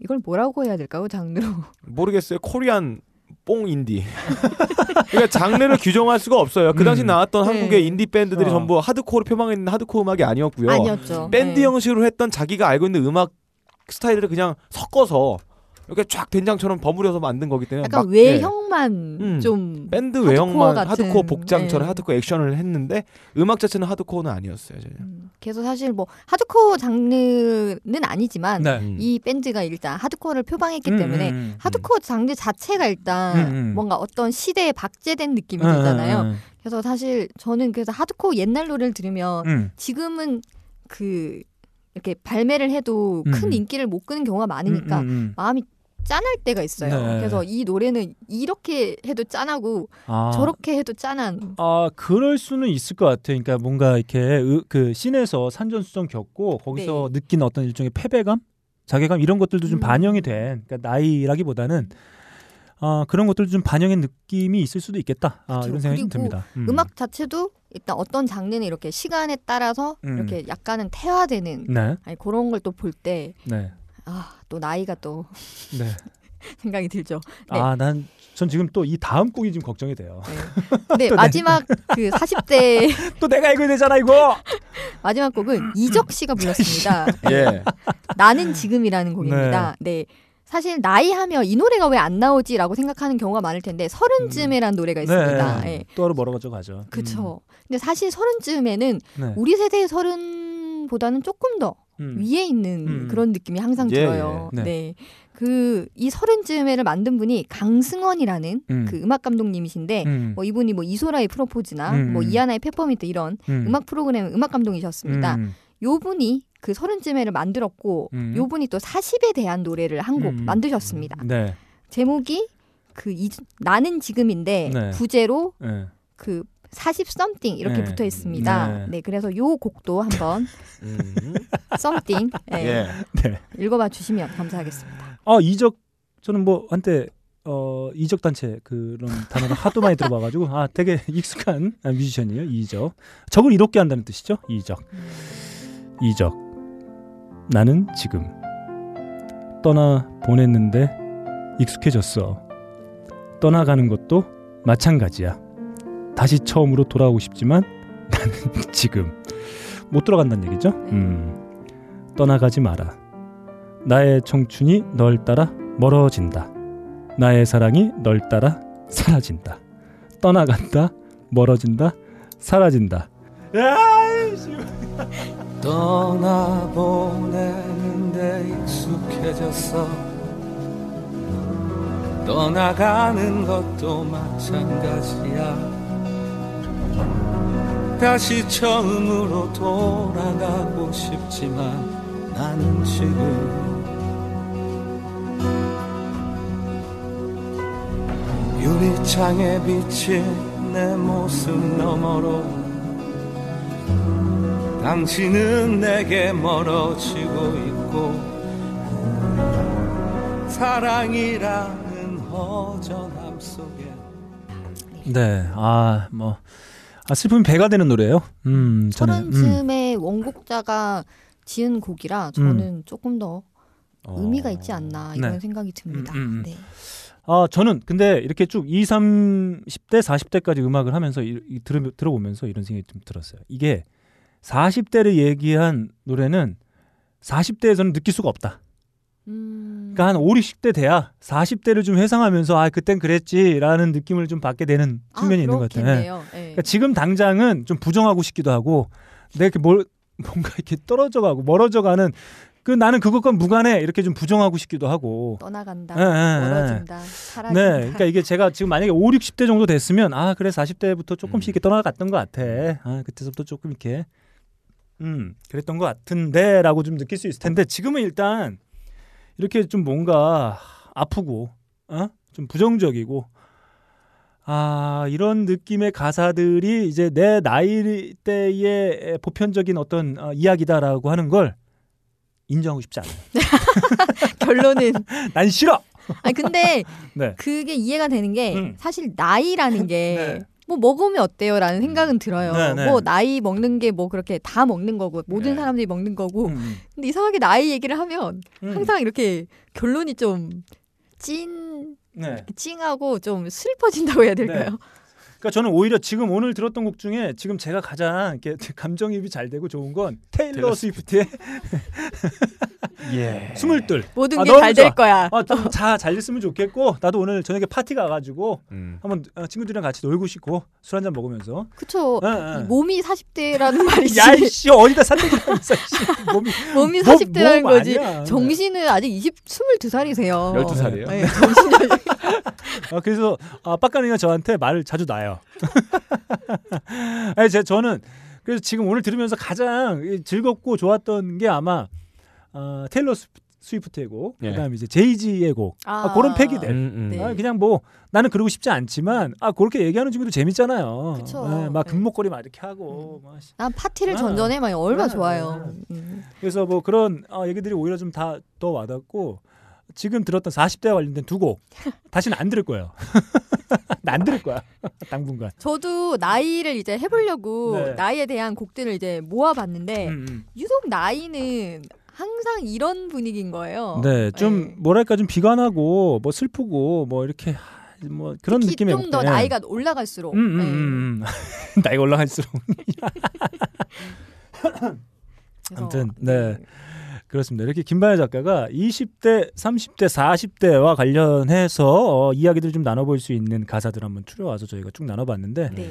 이걸 뭐라고 해야 될까요 장르로? 모르겠어요. 코리안 뽕 인디. 그러니까 장르를 규정할 수가 없어요. 그 당시 음. 나왔던 네. 한국의 인디 밴드들이 어. 전부 하드코어를 표방했는 하드코어 음악이 아니었고요. 아니었죠. 밴드 네. 형식으로 했던 자기가 알고 있는 음악 스타일을 그냥 섞어서 이렇게 쫙 된장처럼 버무려서 만든 거기 때문에 약간 막- 예. 외형만 음. 좀 밴드 외형만 같은, 하드코어 복장처럼 네. 하드코어 액션을 했는데 음악 자체는 하드코어는 아니었어요. 전혀. 음, 그래서 사실 뭐 하드코어 장르는 아니지만 네. 음. 이 밴드가 일단 하드코어를 표방했기 음, 때문에 음, 음. 하드코어 장르 자체가 일단 음, 음. 뭔가 어떤 시대에 박제된 느낌이 음, 들잖아요. 음, 그래서 사실 저는 그래서 하드코어 옛날 노래를 들으면 음. 지금은 그 이렇게 발매를 해도 음. 큰 인기를 못 끄는 경우가 많으니까 음, 음, 음. 마음이 짠할 때가 있어요. 네. 그래서 이 노래는 이렇게 해도 짠하고 아. 저렇게 해도 짠한 아 그럴 수는 있을 것 같아요. 그러니까 뭔가 이렇게 으- 그 scene에서 산전수전 겪고 거기서 느낀 어떤 일종의 패배감, 자괴감 이런 것들도 좀 음. 반영이 된 그러니까 나이라기보다는 아 그런 것들도 좀 반영의 느낌이 있을 수도 있겠다. 아. 이런 생각이 듭니다. 음. 악 자체도 일단 어떤 장르는 이렇게 시간에 따라서 음. 이렇게 약간은 태화되는 네, 아니, 그런 걸 또 볼때 네, 아, 또 나이가 또 네. 생각이 들죠. 네. 아 난 전 지금 또 이 다음 곡이 좀 걱정이 돼요. 근데 또 마지막 그 40대 또 내가 읽어야 되잖아 이거. 마지막 곡은 이적 씨가 불렀습니다. 예. 나는 지금이라는 곡입니다. 네. 사실 나이 하면 이 노래가 왜 안 나오지라고 생각하는 경우가 많을 텐데 서른쯤에라는 노래가 있습니다. 네. 예. 또 하루 멀어가지고 가죠. 그렇죠. 근데 사실 서른쯤에는 음. 네. 우리 세대의 서른보다는 조금 더 음. 위에 있는 음. 그런 느낌이 항상 예, 들어요. 예. 네. 네. 그이 서른쯤에를 만든 분이 강승원이라는 음. 그 음악 감독님이신데 음. 뭐 이분이 뭐 이소라의 프로포즈나 음. 뭐 이하나의 페퍼민트 이런 음. 음. 악 프로그램 음악 감독이셨습니다. 음. 요 분이 그 서른쯤에를 만들었고 음. 요 분이 또 40에 대한 노래를 한곡 음. 만드셨습니다. 네. 제목이 그 이, 나는 지금인데 네. 부제로 네. 그 40 something 이렇게 네. 붙어 있습니다. 네. 네. 그래서 요 곡도 한번 음. something 예, 예. 네. 읽어봐 주시면 감사하겠습니다. 아 이적 저는 뭐 한때 어 이적 단체 그런 단어를 하도 많이 들어봐가지고 아 되게 익숙한 아, 뮤지션이에요 이적 적을 이롭게 한다는 뜻이죠 이적 이적 나는 지금 떠나 보냈는데 익숙해졌어 떠나가는 것도 마찬가지야 다시 처음으로 돌아오고 싶지만 나는 지금 못 돌아간다는 얘기죠 음 떠나가지 마라 나의 청춘이 널 따라 멀어진다. 나의 사랑이 널 따라 사라진다. 떠나간다, 멀어진다, 사라진다. 야이씨. 떠나보내는데 익숙해졌어 떠나가는 것도 마찬가지야 다시 처음으로 돌아가고 싶지만 나는 지금 유리창에 비친 내 모습 너머로 당신은 내게 멀어지고 있고 사랑이라는 허전함 속에 네, 아 뭐. 아, 슬픔이 배가 되는 노래예요. 음, 저는 음. 초런쯤의 원곡자가 지은 곡이라 저는 조금 더 의미가 있지 않나 이런 네. 생각이 듭니다. 음, 음, 음. 네. 아, 저는 근데 이렇게 쭉 20, 30대, 40대까지 음악을 하면서 이, 이 들으, 들어보면서 이런 생각이 좀 들었어요. 이게 40대를 얘기한 노래는 40대에서는 느낄 수가 없다. 음, 그러니까 한 5, 60대 돼야 40대를 좀 회상하면서 아, 그땐 그랬지라는 느낌을 좀 받게 되는 측면이 아, 있는 것 같아요. 그렇겠네요. 예. 그러니까 지금 당장은 좀 부정하고 싶기도 하고 내가 이렇게 뭘 뭔가 이렇게 떨어져 가고 멀어져 가는 그 나는 그것과 무관해 이렇게 좀 부정하고 싶기도 하고 떠나간다, 예. 멀어진다, 네, 사라진다. 그러니까 이게 제가 지금 만약에 5, 60대 정도 됐으면 아 그래 40대부터 조금씩 이렇게 떠나갔던 것 같아. 아 그때서부터 조금 이렇게 음 그랬던 것 같은데라고 좀 느낄 수 있을 텐데 지금은 일단 이렇게 좀 뭔가 아프고 어 좀 부정적이고 아 이런 느낌의 가사들이 이제 내 나이 때의 보편적인 어떤 어, 이야기다라고 하는 걸 인정하고 싶지 않아요. 결론은 난 싫어. 아니 근데 네. 그게 이해가 되는 게 음. 사실 나이라는 게 네. 뭐 먹으면 어때요 라는 생각은 들어요. 네, 네. 뭐 나이 먹는 게 뭐 그렇게 다 먹는 거고 모든 네. 사람들이 먹는 거고. 음, 근데 이상하게 나이 얘기를 하면 음. 항상 이렇게 결론이 좀 찐, 네. 찡하고 좀 슬퍼진다고 해야 될까요? 그러니까 저는 오히려 지금 오늘 들었던 곡 중에 지금 제가 가장 이렇게 감정입이 잘 되고 좋은 건 테일러 테일러 스위프트의 예. 스물둘. 모든 아, 게 너무 잘 좋아. 될 거야. 아, 좀잘 됐으면 좋겠고 나도 오늘 저녁에 파티 가가지고 음. 한번 어, 친구들이랑 같이 놀고 싶고 술 한잔 먹으면서. 그쵸. 이 몸이 40대라는 말이지. 야이씨 어디다 산대기 하면서 씨, 몸이 몸이 몸, 40대라는 몸 거지. 아니야. 정신은 아직 20, 22살이세요. 12살이에요? 네, 정신이 아, 그래서 아, 빡가능이가 저한테 말을 자주 놔요. 아니, 제, 저는 그래서 지금 오늘 들으면서 가장 이 즐겁고 좋았던 게 아마 어, 테일러 스- 스위프트의 곡, 예. 그다음에 이제 제이지의 곡, 아, 아. 그런 팩이들. 음, 음. 네. 아, 그냥 뭐 나는 그러고 싶지 않지만 아 그렇게 얘기하는 친구도 재밌잖아요. 그쵸. 예, 막 네. 금목걸이 막 이렇게 하고 막 씨. 난 파티를 아. 전전해 막 얼마나 네, 좋아요. 음. 그래서 뭐 그런 어, 얘기들이 오히려 좀 다 더 와닿고 지금 들었던 40대와 관련된 두 곡 다시는 안 들을 거예요. 나 안 들을 거야 당분간. 저도 나이를 이제 해보려고 네. 나이에 대한 곡들을 이제 모아봤는데 음, 음. 유독 나이는 항상 이런 분위기인 거예요. 네, 좀 네. 뭐랄까 좀 비관하고 뭐 슬프고 뭐 이렇게 하- 뭐 그런 특히 느낌의 좀더 곡들. 나이가 올라갈수록 음, 음, 네. 음, 음. 나이가 올라갈수록 아무튼, 네. 그렇습니다. 이렇게 김반야 작가가 20대, 30대, 40대와 관련해서 어, 이야기들을 좀 나눠볼 수 있는 가사들 한번 추려와서 저희가 쭉 나눠봤는데 네.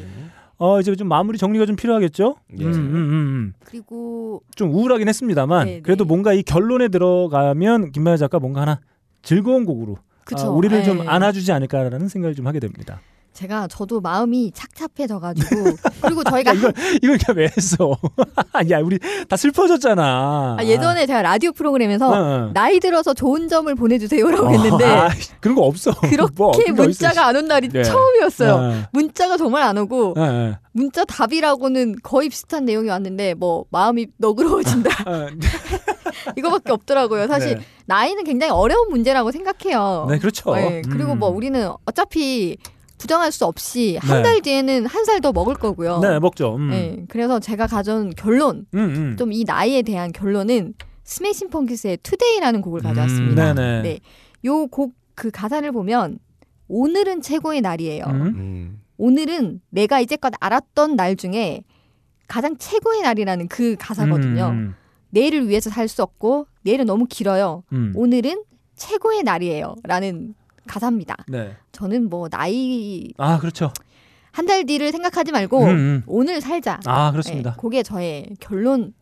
어 이제 좀 마무리 정리가 좀 필요하겠죠? 예. 음, 음, 음, 음. 그리고 좀 우울하긴 했습니다만 네, 네. 그래도 뭔가 이 결론에 들어가면 김반야 작가 뭔가 하나 즐거운 곡으로. 아, 우리를 네. 좀 안아주지 않을까라는 생각을 좀 하게 됩니다. 제가 저도 마음이 착잡해져가지고 그리고 저희가 야, 이걸 이걸 그냥 왜 했어? 야 우리 다 슬퍼졌잖아. 아, 예전에 제가 라디오 프로그램에서 어, 어. 나이 들어서 좋은 점을 보내주세요라고 어, 했는데 아, 그런 거 없어. 그렇게 뭐, 문자가. 안 온 날이 네. 처음이었어요. 어, 문자가 정말 안 오고 어, 어. 문자 답이라고는 거의 비슷한 내용이 왔는데 뭐 마음이 너그러워진다 어, 이거밖에 없더라고요. 사실 네. 나이는 굉장히 어려운 문제라고 생각해요. 네, 그렇죠. 네, 그리고 뭐 음. 우리는 어차피 부정할 수 없이 한 네. 달 뒤에는 한 살 더 먹을 거고요. 네 먹죠. 음. 네, 그래서 제가 가져온 결론, 음, 음. 좀 이 나이에 대한 결론은 스매싱 펌킨스의 Today라는 곡을 가져왔습니다. 음, 네네. 네, 요 곡 그 가사를 보면 오늘은 최고의 날이에요. 음. 음. 오늘은 내가 이제껏 알았던 날 중에 가장 최고의 날이라는 그 가사거든요. 음, 내일을 위해서 살 수 없고 내일은 너무 길어요. 음. 오늘은 최고의 날이에요. 라는 가사입니다. 네. 저는 뭐 나이 아 그렇죠. 한 달 뒤를 생각하지 말고 음, 음. 오늘 살자. 아 그렇습니다. 네, 그게 저의 결론으로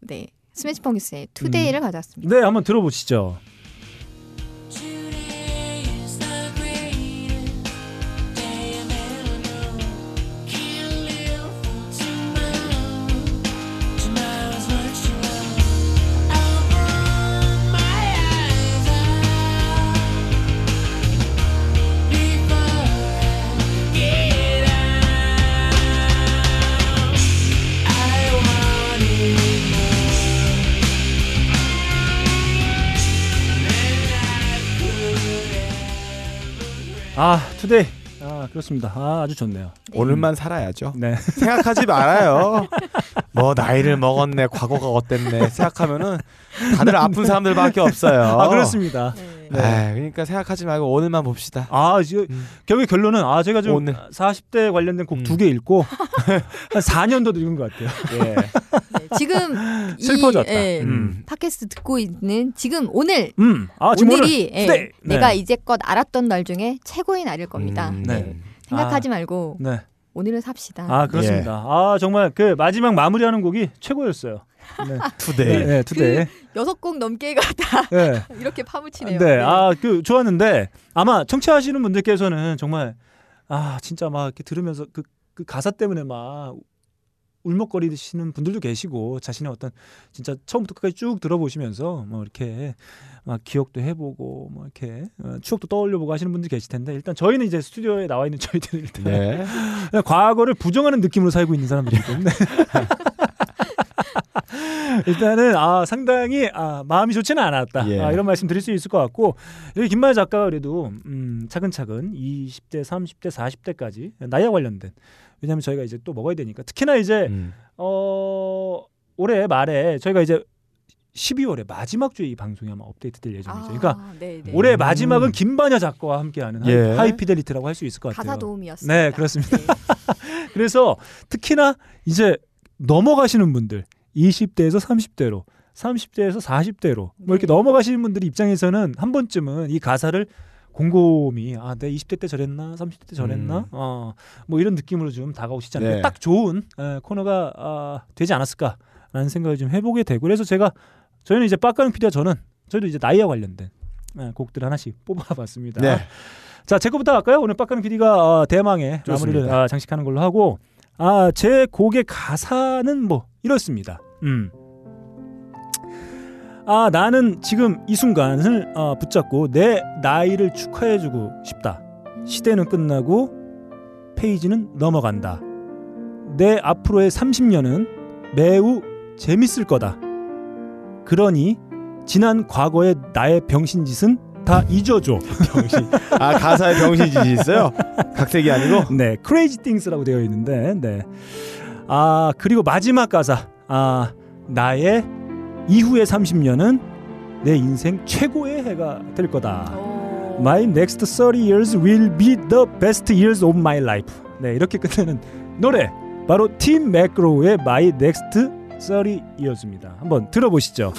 네 스매시 펑키스의 투데이를 가져왔습니다. 네, 한번 들어보시죠. Today. 아 그렇습니다. 아 아주 좋네요. 오늘만 살아야죠. 네. 생각하지 말아요. 뭐 나이를 먹었네, 과거가 어땠네 생각하면은 다들 아픈 사람들밖에 없어요. 아 그렇습니다. 네. 아, 그러니까 생각하지 말고 오늘만 봅시다. 아 지금 음. 결국 결론은 아 제가 좀 오늘. 40대 관련된 곡 음. 두개 읽고 한 4년 더 늙은 것 같아요. 예. 네, 지금 이 슬퍼졌다. 예, 음. 팟캐스트 듣고 있는 지금 오늘 음. 아 지금 오늘이 오늘 예. 네. 내가 이제껏 알았던 날 중에 최고의 날일 겁니다. 음, 네. 생각하지 말고 네. 오늘을 삽시다. 아 그렇습니다. 예. 아 정말 그 마지막 마무리하는 곡이 최고였어요. 네. Today. 네, 네, Today. 여섯 곡 넘게가 다 네. 이렇게 파묻히네요. 네, 아, 그 좋았는데 아마 청취하시는 분들께서는 정말 아 진짜 막 이렇게 들으면서 그, 그 가사 때문에 막 울먹거리시는 분들도 계시고 자신의 어떤 진짜 처음부터 끝까지 쭉 들어보시면서 뭐 이렇게 막 기억도 해보고 뭐 이렇게 어, 추억도 떠올려보고 하시는 분들 계실 텐데 일단 저희는 이제 스튜디오에 나와 있는 저희들은 일단 네. 과거를 부정하는 느낌으로 살고 있는 사람들이기 때문에 일단은 아 상당히 아 마음이 좋지는 않았다 예. 아, 이런 말씀 드릴 수 있을 것 같고 여기 김반야 작가가 그래도 음, 차근차근 20대 30대 40대까지 나이와 관련된 왜냐하면 저희가 이제 또 먹어야 되니까 특히나 이제 음. 어 올해 말에 저희가 이제 12월에 마지막 주에 이 방송이 아마 업데이트될 예정이죠. 그러니까 아, 네, 네. 올해 음. 마지막은 김반야 작가와 함께하는 하이- 예. 하이피델리티라고 할 수 있을 것 같아요. 가사 도우미였습니다. 네, 그렇습니다. 네. 그래서 특히나 이제 넘어가시는 분들 20대에서 30대로 30대에서 40대로 뭐 이렇게 네. 넘어가시는 분들 입장에서는 한 번쯤은 이 가사를 곰곰이 아, 내 20대 때 저랬나, 30대 때 저랬나, 음. 어, 뭐 이런 느낌으로 좀 다가오시지 않을까. 네. 딱 좋은 에, 코너가 아, 되지 않았을까라는 생각을 좀 해보게 되고 그래서 제가 저희는 이제 빡가는 PD와 저는 저희도 이제 나이와 관련된 에, 곡들 하나씩 뽑아봤습니다. 네. 자, 제 거부터 할까요? 오늘 빡가는 PD가 어, 대망의 마무리를 좋습니다. 아, 장식하는 걸로 하고 아, 제 곡의 가사는 뭐 이렇습니다. 음. 아, 나는 지금 이 순간을 어, 붙잡고 내 나이를 축하해주고 싶다. 시대는 끝나고 페이지는 넘어간다. 내 앞으로의 30년은 매우 재밌을 거다. 그러니 지난 과거의 나의 병신짓은 다 잊어줘. 병신. 아 가사에 병신짓이 있어요? 각색이 아니고. 네, Crazy Things라고 되어 있는데, 네. 아 그리고 마지막 가사, 아 나의 이후의 30년은 내 인생 최고의 해가 될 거다. 오. My next 30 years will be the best years of my life. 네, 이렇게 끝내는 노래 바로 팀 맥그로우의 My next 30 years입니다. 한번 들어보시죠.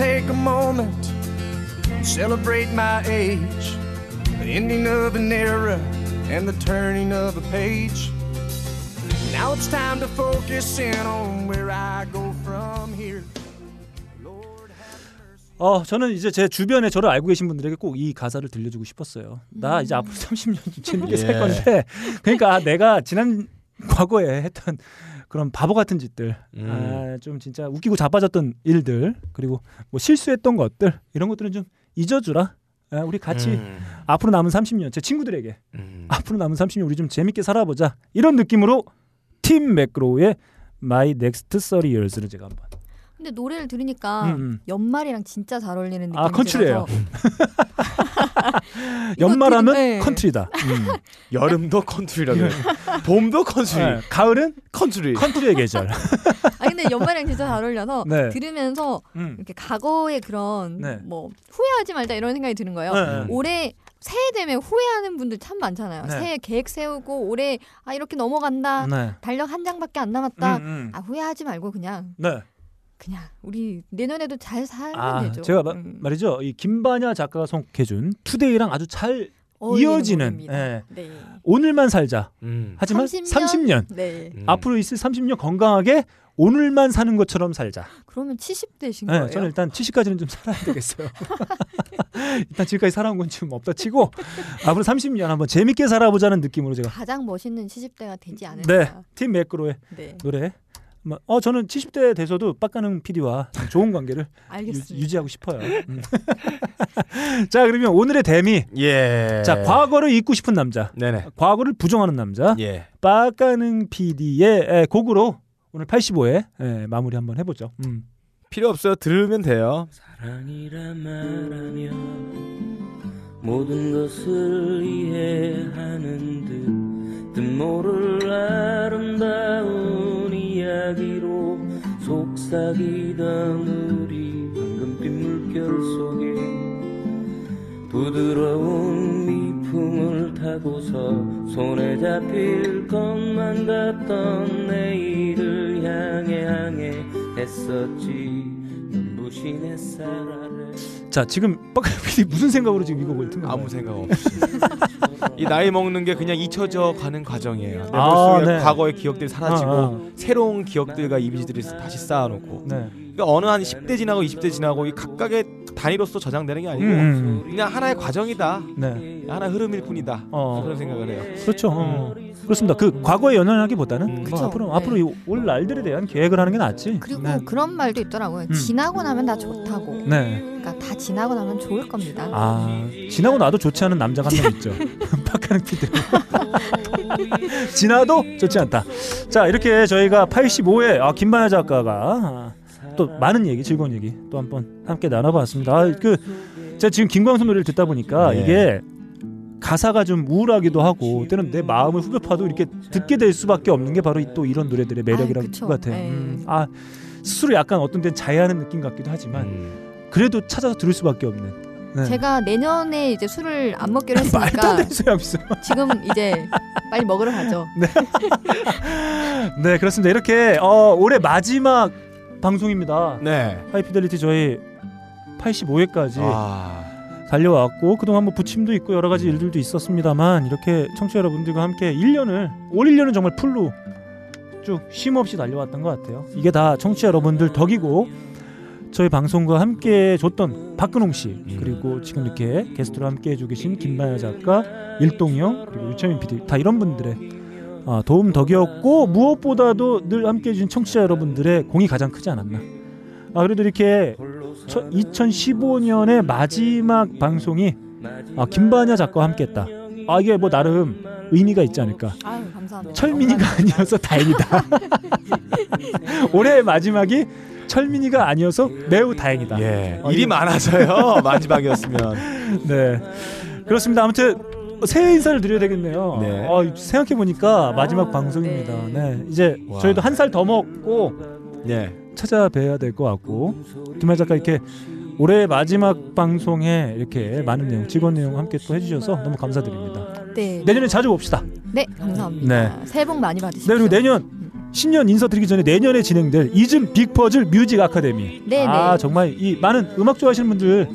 Take a moment and celebrate my age, the ending of an era and the turning of a page. Now it's time to focus in on where I go from here. Lord have mercy. 어, 저는 이제 제 주변에 저를 알고 계신 분들에게 꼭 이 가사를 들려주고 싶었어요. 나 이제 앞으로 30년 좀 재밌게 살 예. 건데, 그러니까 내가 지난 과거에 했던 그런 바보 같은 짓들, 음. 아, 좀 진짜 웃기고 자빠졌던 일들, 그리고 뭐 실수했던 것들 이런 것들은 좀 잊어주라. 아, 우리 같이 음. 앞으로 남은 30년 제 친구들에게 음. 앞으로 남은 30년 우리 좀 재밌게 살아보자 이런 느낌으로 팀 맥그로우의 My Next 30 Years를 제가 한번 근데 노래를 들으니까 음, 음. 연말이랑 진짜 잘 어울리는 느낌이 아, 컨츄리예요. 들어서 연말하면 네. 컨트리다. 음. 여름도 컨트리라고. 해요. 봄도 컨트리. 네, 가을은 컨트리. 컨트리의 계절. 아 근데 연말이랑 진짜 잘 어울려서 네. 들으면서 음. 이렇게 과거의 그런 네. 뭐 후회하지 말자 이런 생각이 드는 거예요. 네. 올해 새해 되면 후회하는 분들 참 많잖아요. 네. 새해 계획 세우고 올해 아 이렇게 넘어간다. 네. 달력 한 장밖에 안 남았다. 음, 음. 아 후회하지 말고 그냥 네. 그냥 우리 내년에도 잘 살면 아, 되죠. 제가 마- 음. 말이죠. 이 김반야 작가가 선곡해준 투데이랑 아주 잘 이어지는. 예. 네. 오늘만 살자. 음. 하지만 30년? 30년, 네. 음. 앞으로 있을 30년 건강하게 오늘만 사는 것처럼 살자. 그러면 70대신 네, 거예요. 저는 일단 70까지는 좀 살아야 되겠어요. 일단 지금까지 살아온 건 좀 없다 치고 앞으로 30년 한번 재밌게 살아보자는 느낌으로 제가 가장 멋있는 70대가 되지 않을까. 네, 팀 매크로의 네. 노래. 뭐, 어 저는 70대 돼서도 빡가능 PD와 좋은 관계를 알겠습니다. 유, 지하고 싶어요. 음. 자 그러면 오늘의 대미. 예. 자 과거를 잊고 싶은 남자. 네네. 과거를 부정하는 남자. 예. 빡가능 PD의 에, 곡으로 오늘 85회 에, 마무리 한번 해보죠. 음. 필요 없어요. 들으면 돼요. 사랑이라 말하며 모든 것을 이해하는 듯 뜻모를 아름다운 이야기로 속삭이던 우리. 황금빛 물결 속에 부드러운 미풍을 타고서 손에 잡힐 것만 같던 내일을 향해 향해 했었지 자 지금 빡가능 PD 무슨 생각으로 지금 이 곡을 튼 건가요? 아무 생각 없이. 이 나이 먹는 게 그냥 잊혀져 가는 과정이에요. 내 아, 머릿속에 네. 과거의 기억들이 사라지고 아, 아. 새로운 기억들과 이미지들이 다시 쌓아놓고. 네. 그러니까 어느 한 10대 지나고 20대 지나고 이 각각의 단위로서 저장되는 게 아니고 음, 그냥 하나의 과정이다. 네. 하나의 흐름일 뿐이다. 어. 그런 생각을 해요. 그렇죠. 어. 그렇습니다. 그 과거에 연연하기보다는 뭐 그쵸. 앞으로 네. 앞으로 이올 날들에 대한 계획을 하는 게 낫지. 그리고 네. 그런 말도 있더라고요. 음. 지나고 나면 다 좋다고. 네. 그러니까 다 지나고 나면 좋을 겁니다. 아 지나고 나도 좋지 않은 남자가 한 명 있죠. 빡가는 피드. 지나도 좋지 않다. 자 이렇게 저희가 85회 아, 김반야 작가가 아, 또 많은 얘기 즐거운 얘기 또 한번 함께 나눠봤습니다. 아, 그 제가 지금 김광선 노래를 듣다 보니까 네. 이게 가사가 좀 우울하기도 하고 때는 내 마음을 후벼파도 이렇게 듣게 될 수밖에 없는 게 바로 또 이런 노래들의. 것 같아요. 네. 음, 아 스스로 약간 어떤 데는 자해하는 느낌 같기도 하지만 음. 그래도 찾아서 들을 수밖에 없는. 네. 제가 내년에 이제 술을 안 먹기로 했으니까. 지금 이제 빨리 먹으러 가죠. 네 그렇습니다. 이렇게 어, 올해 마지막 방송입니다. 네. 하이피델리티 저희 85회까지 아. 달려왔고 그동안 뭐 부침도 있고 여러 가지 일들도 있었습니다만 이렇게 청취자 여러분들과 함께 1년을 올 1년은 정말 풀로 쭉 쉼 없이 달려왔던 것 같아요. 이게 다 청취자 여러분들 덕이고 저희 방송과 함께 줬던 박근홍 씨 그리고 지금 이렇게 게스트로 함께 해주고 계신 김만야 작가 일동형 그리고 유채민 PD 다 이런 분들의 아, 도움 덕이었고 무엇보다도 늘 함께 해 주신 청취자 여러분들의 공이 가장 크지 않았나. 아 그래도 이렇게 2015년의 마지막 방송이 아, 김반야 작가와 함께했다. 아 이게 뭐 나름 의미가 있지 않을까. 아유 감사합니다. 철민이가 아니어서 다행이다. 올해 마지막이 철민이가 아니어서 매우 다행이다. 예. 어, 일이 이- 많아서요. 마지막이었으면. 네. 그렇습니다. 아무튼 새해 인사를 드려야 되겠네요. 네. 어, 생각해 보니까 마지막 방송입니다. 네. 이제 와. 저희도 한 살 더 먹고 네. 찾아뵈야 될 것 같고 김할 작가 이렇게 올해 마지막 방송에 이렇게 많은 내용, 직원 내용 함께 또 해주셔서 너무 감사드립니다. 네. 내년에 자주 봅시다. 네 감사합니다. 네. 새해 복 많이 받으십시오. 네, 그리고 내년 신년 인사드리기 전에 내년에 진행될 이즘 빅퍼즐 뮤직 아카데미. 네, 아 네. 정말 이 많은 음악 좋아하시는 분들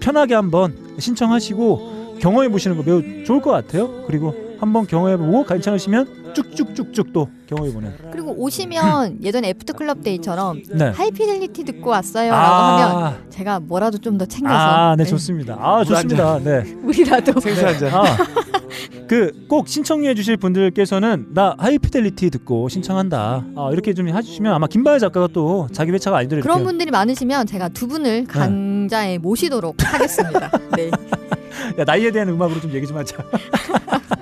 편하게 한번 신청하시고 경험해 보시는 거 매우 좋을 것 같아요. 그리고 한번 경험해 보고 괜찮으시면 쭉쭉쭉쭉 또 경험해 보는. 그리고 오시면 예전 애프터 클럽 데이처럼 네. 하이피델리티 듣고 왔어요라고 아. 하면 제가 뭐라도 좀 더 챙겨서 아, 네 네. 좋습니다. 아 좋습니다. 네. 우리라도 생수 한 잔. 아, 그 꼭 신청해 주실 분들께서는 나 하이피델리티 듣고 신청한다. 아, 이렇게 좀 해주시면 아마 김반야 작가가 또 자기 회차가 아니더라도 그런 이렇게 분들이 많으시면 제가 두 분을 강자에 모시도록 하겠습니다. 네. 야 나이에 대한 음악으로 좀 얘기 좀 하자.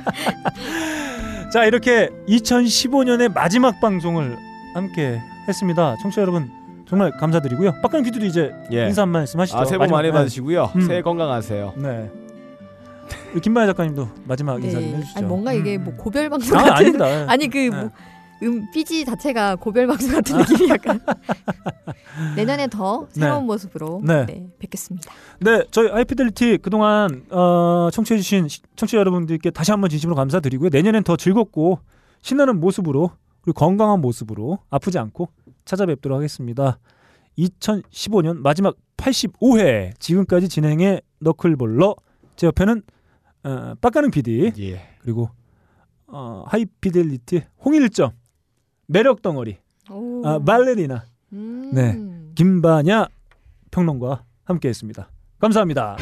자 이렇게 2015년의 마지막 방송을 함께 했습니다. 청취자 여러분 정말 감사드리고요. 빡가는 피디도 이제 예. 인사 한 말씀 하시죠. 아, 새해 복 마지막- 많이 네. 받으시고요. 음. 새해 건강하세요. 네. 김만희 작가님도 마지막 인사 좀 네. 해주시죠. 아니 뭔가 이게 음. 뭐 고별 방송 아, 같은 아닙니다. 아니 그 네. 뭐, 음 삐지 자체가 고별 방송 같은 느낌이 약간 내년에 더 새로운 네. 모습으로 네. 네, 뵙겠습니다. 네, 저희 하이피델리티 그동안 어, 청취해주신 시- 청취자 여러분들께 다시 한번 진심으로 감사드리고요. 내년엔 더 즐겁고 신나는 모습으로 그리고 건강한 모습으로 아프지 않고 찾아뵙도록 하겠습니다. 2015년 마지막 85회 지금까지 진행해 너클볼러 제 옆에는 어, 빡가능 PD 예. 그리고 어, 하이피델리티 홍일점 매력 덩어리 오. 아, 발레리나 음. 네 김반야 평론가 함께했습니다. 감사합니다.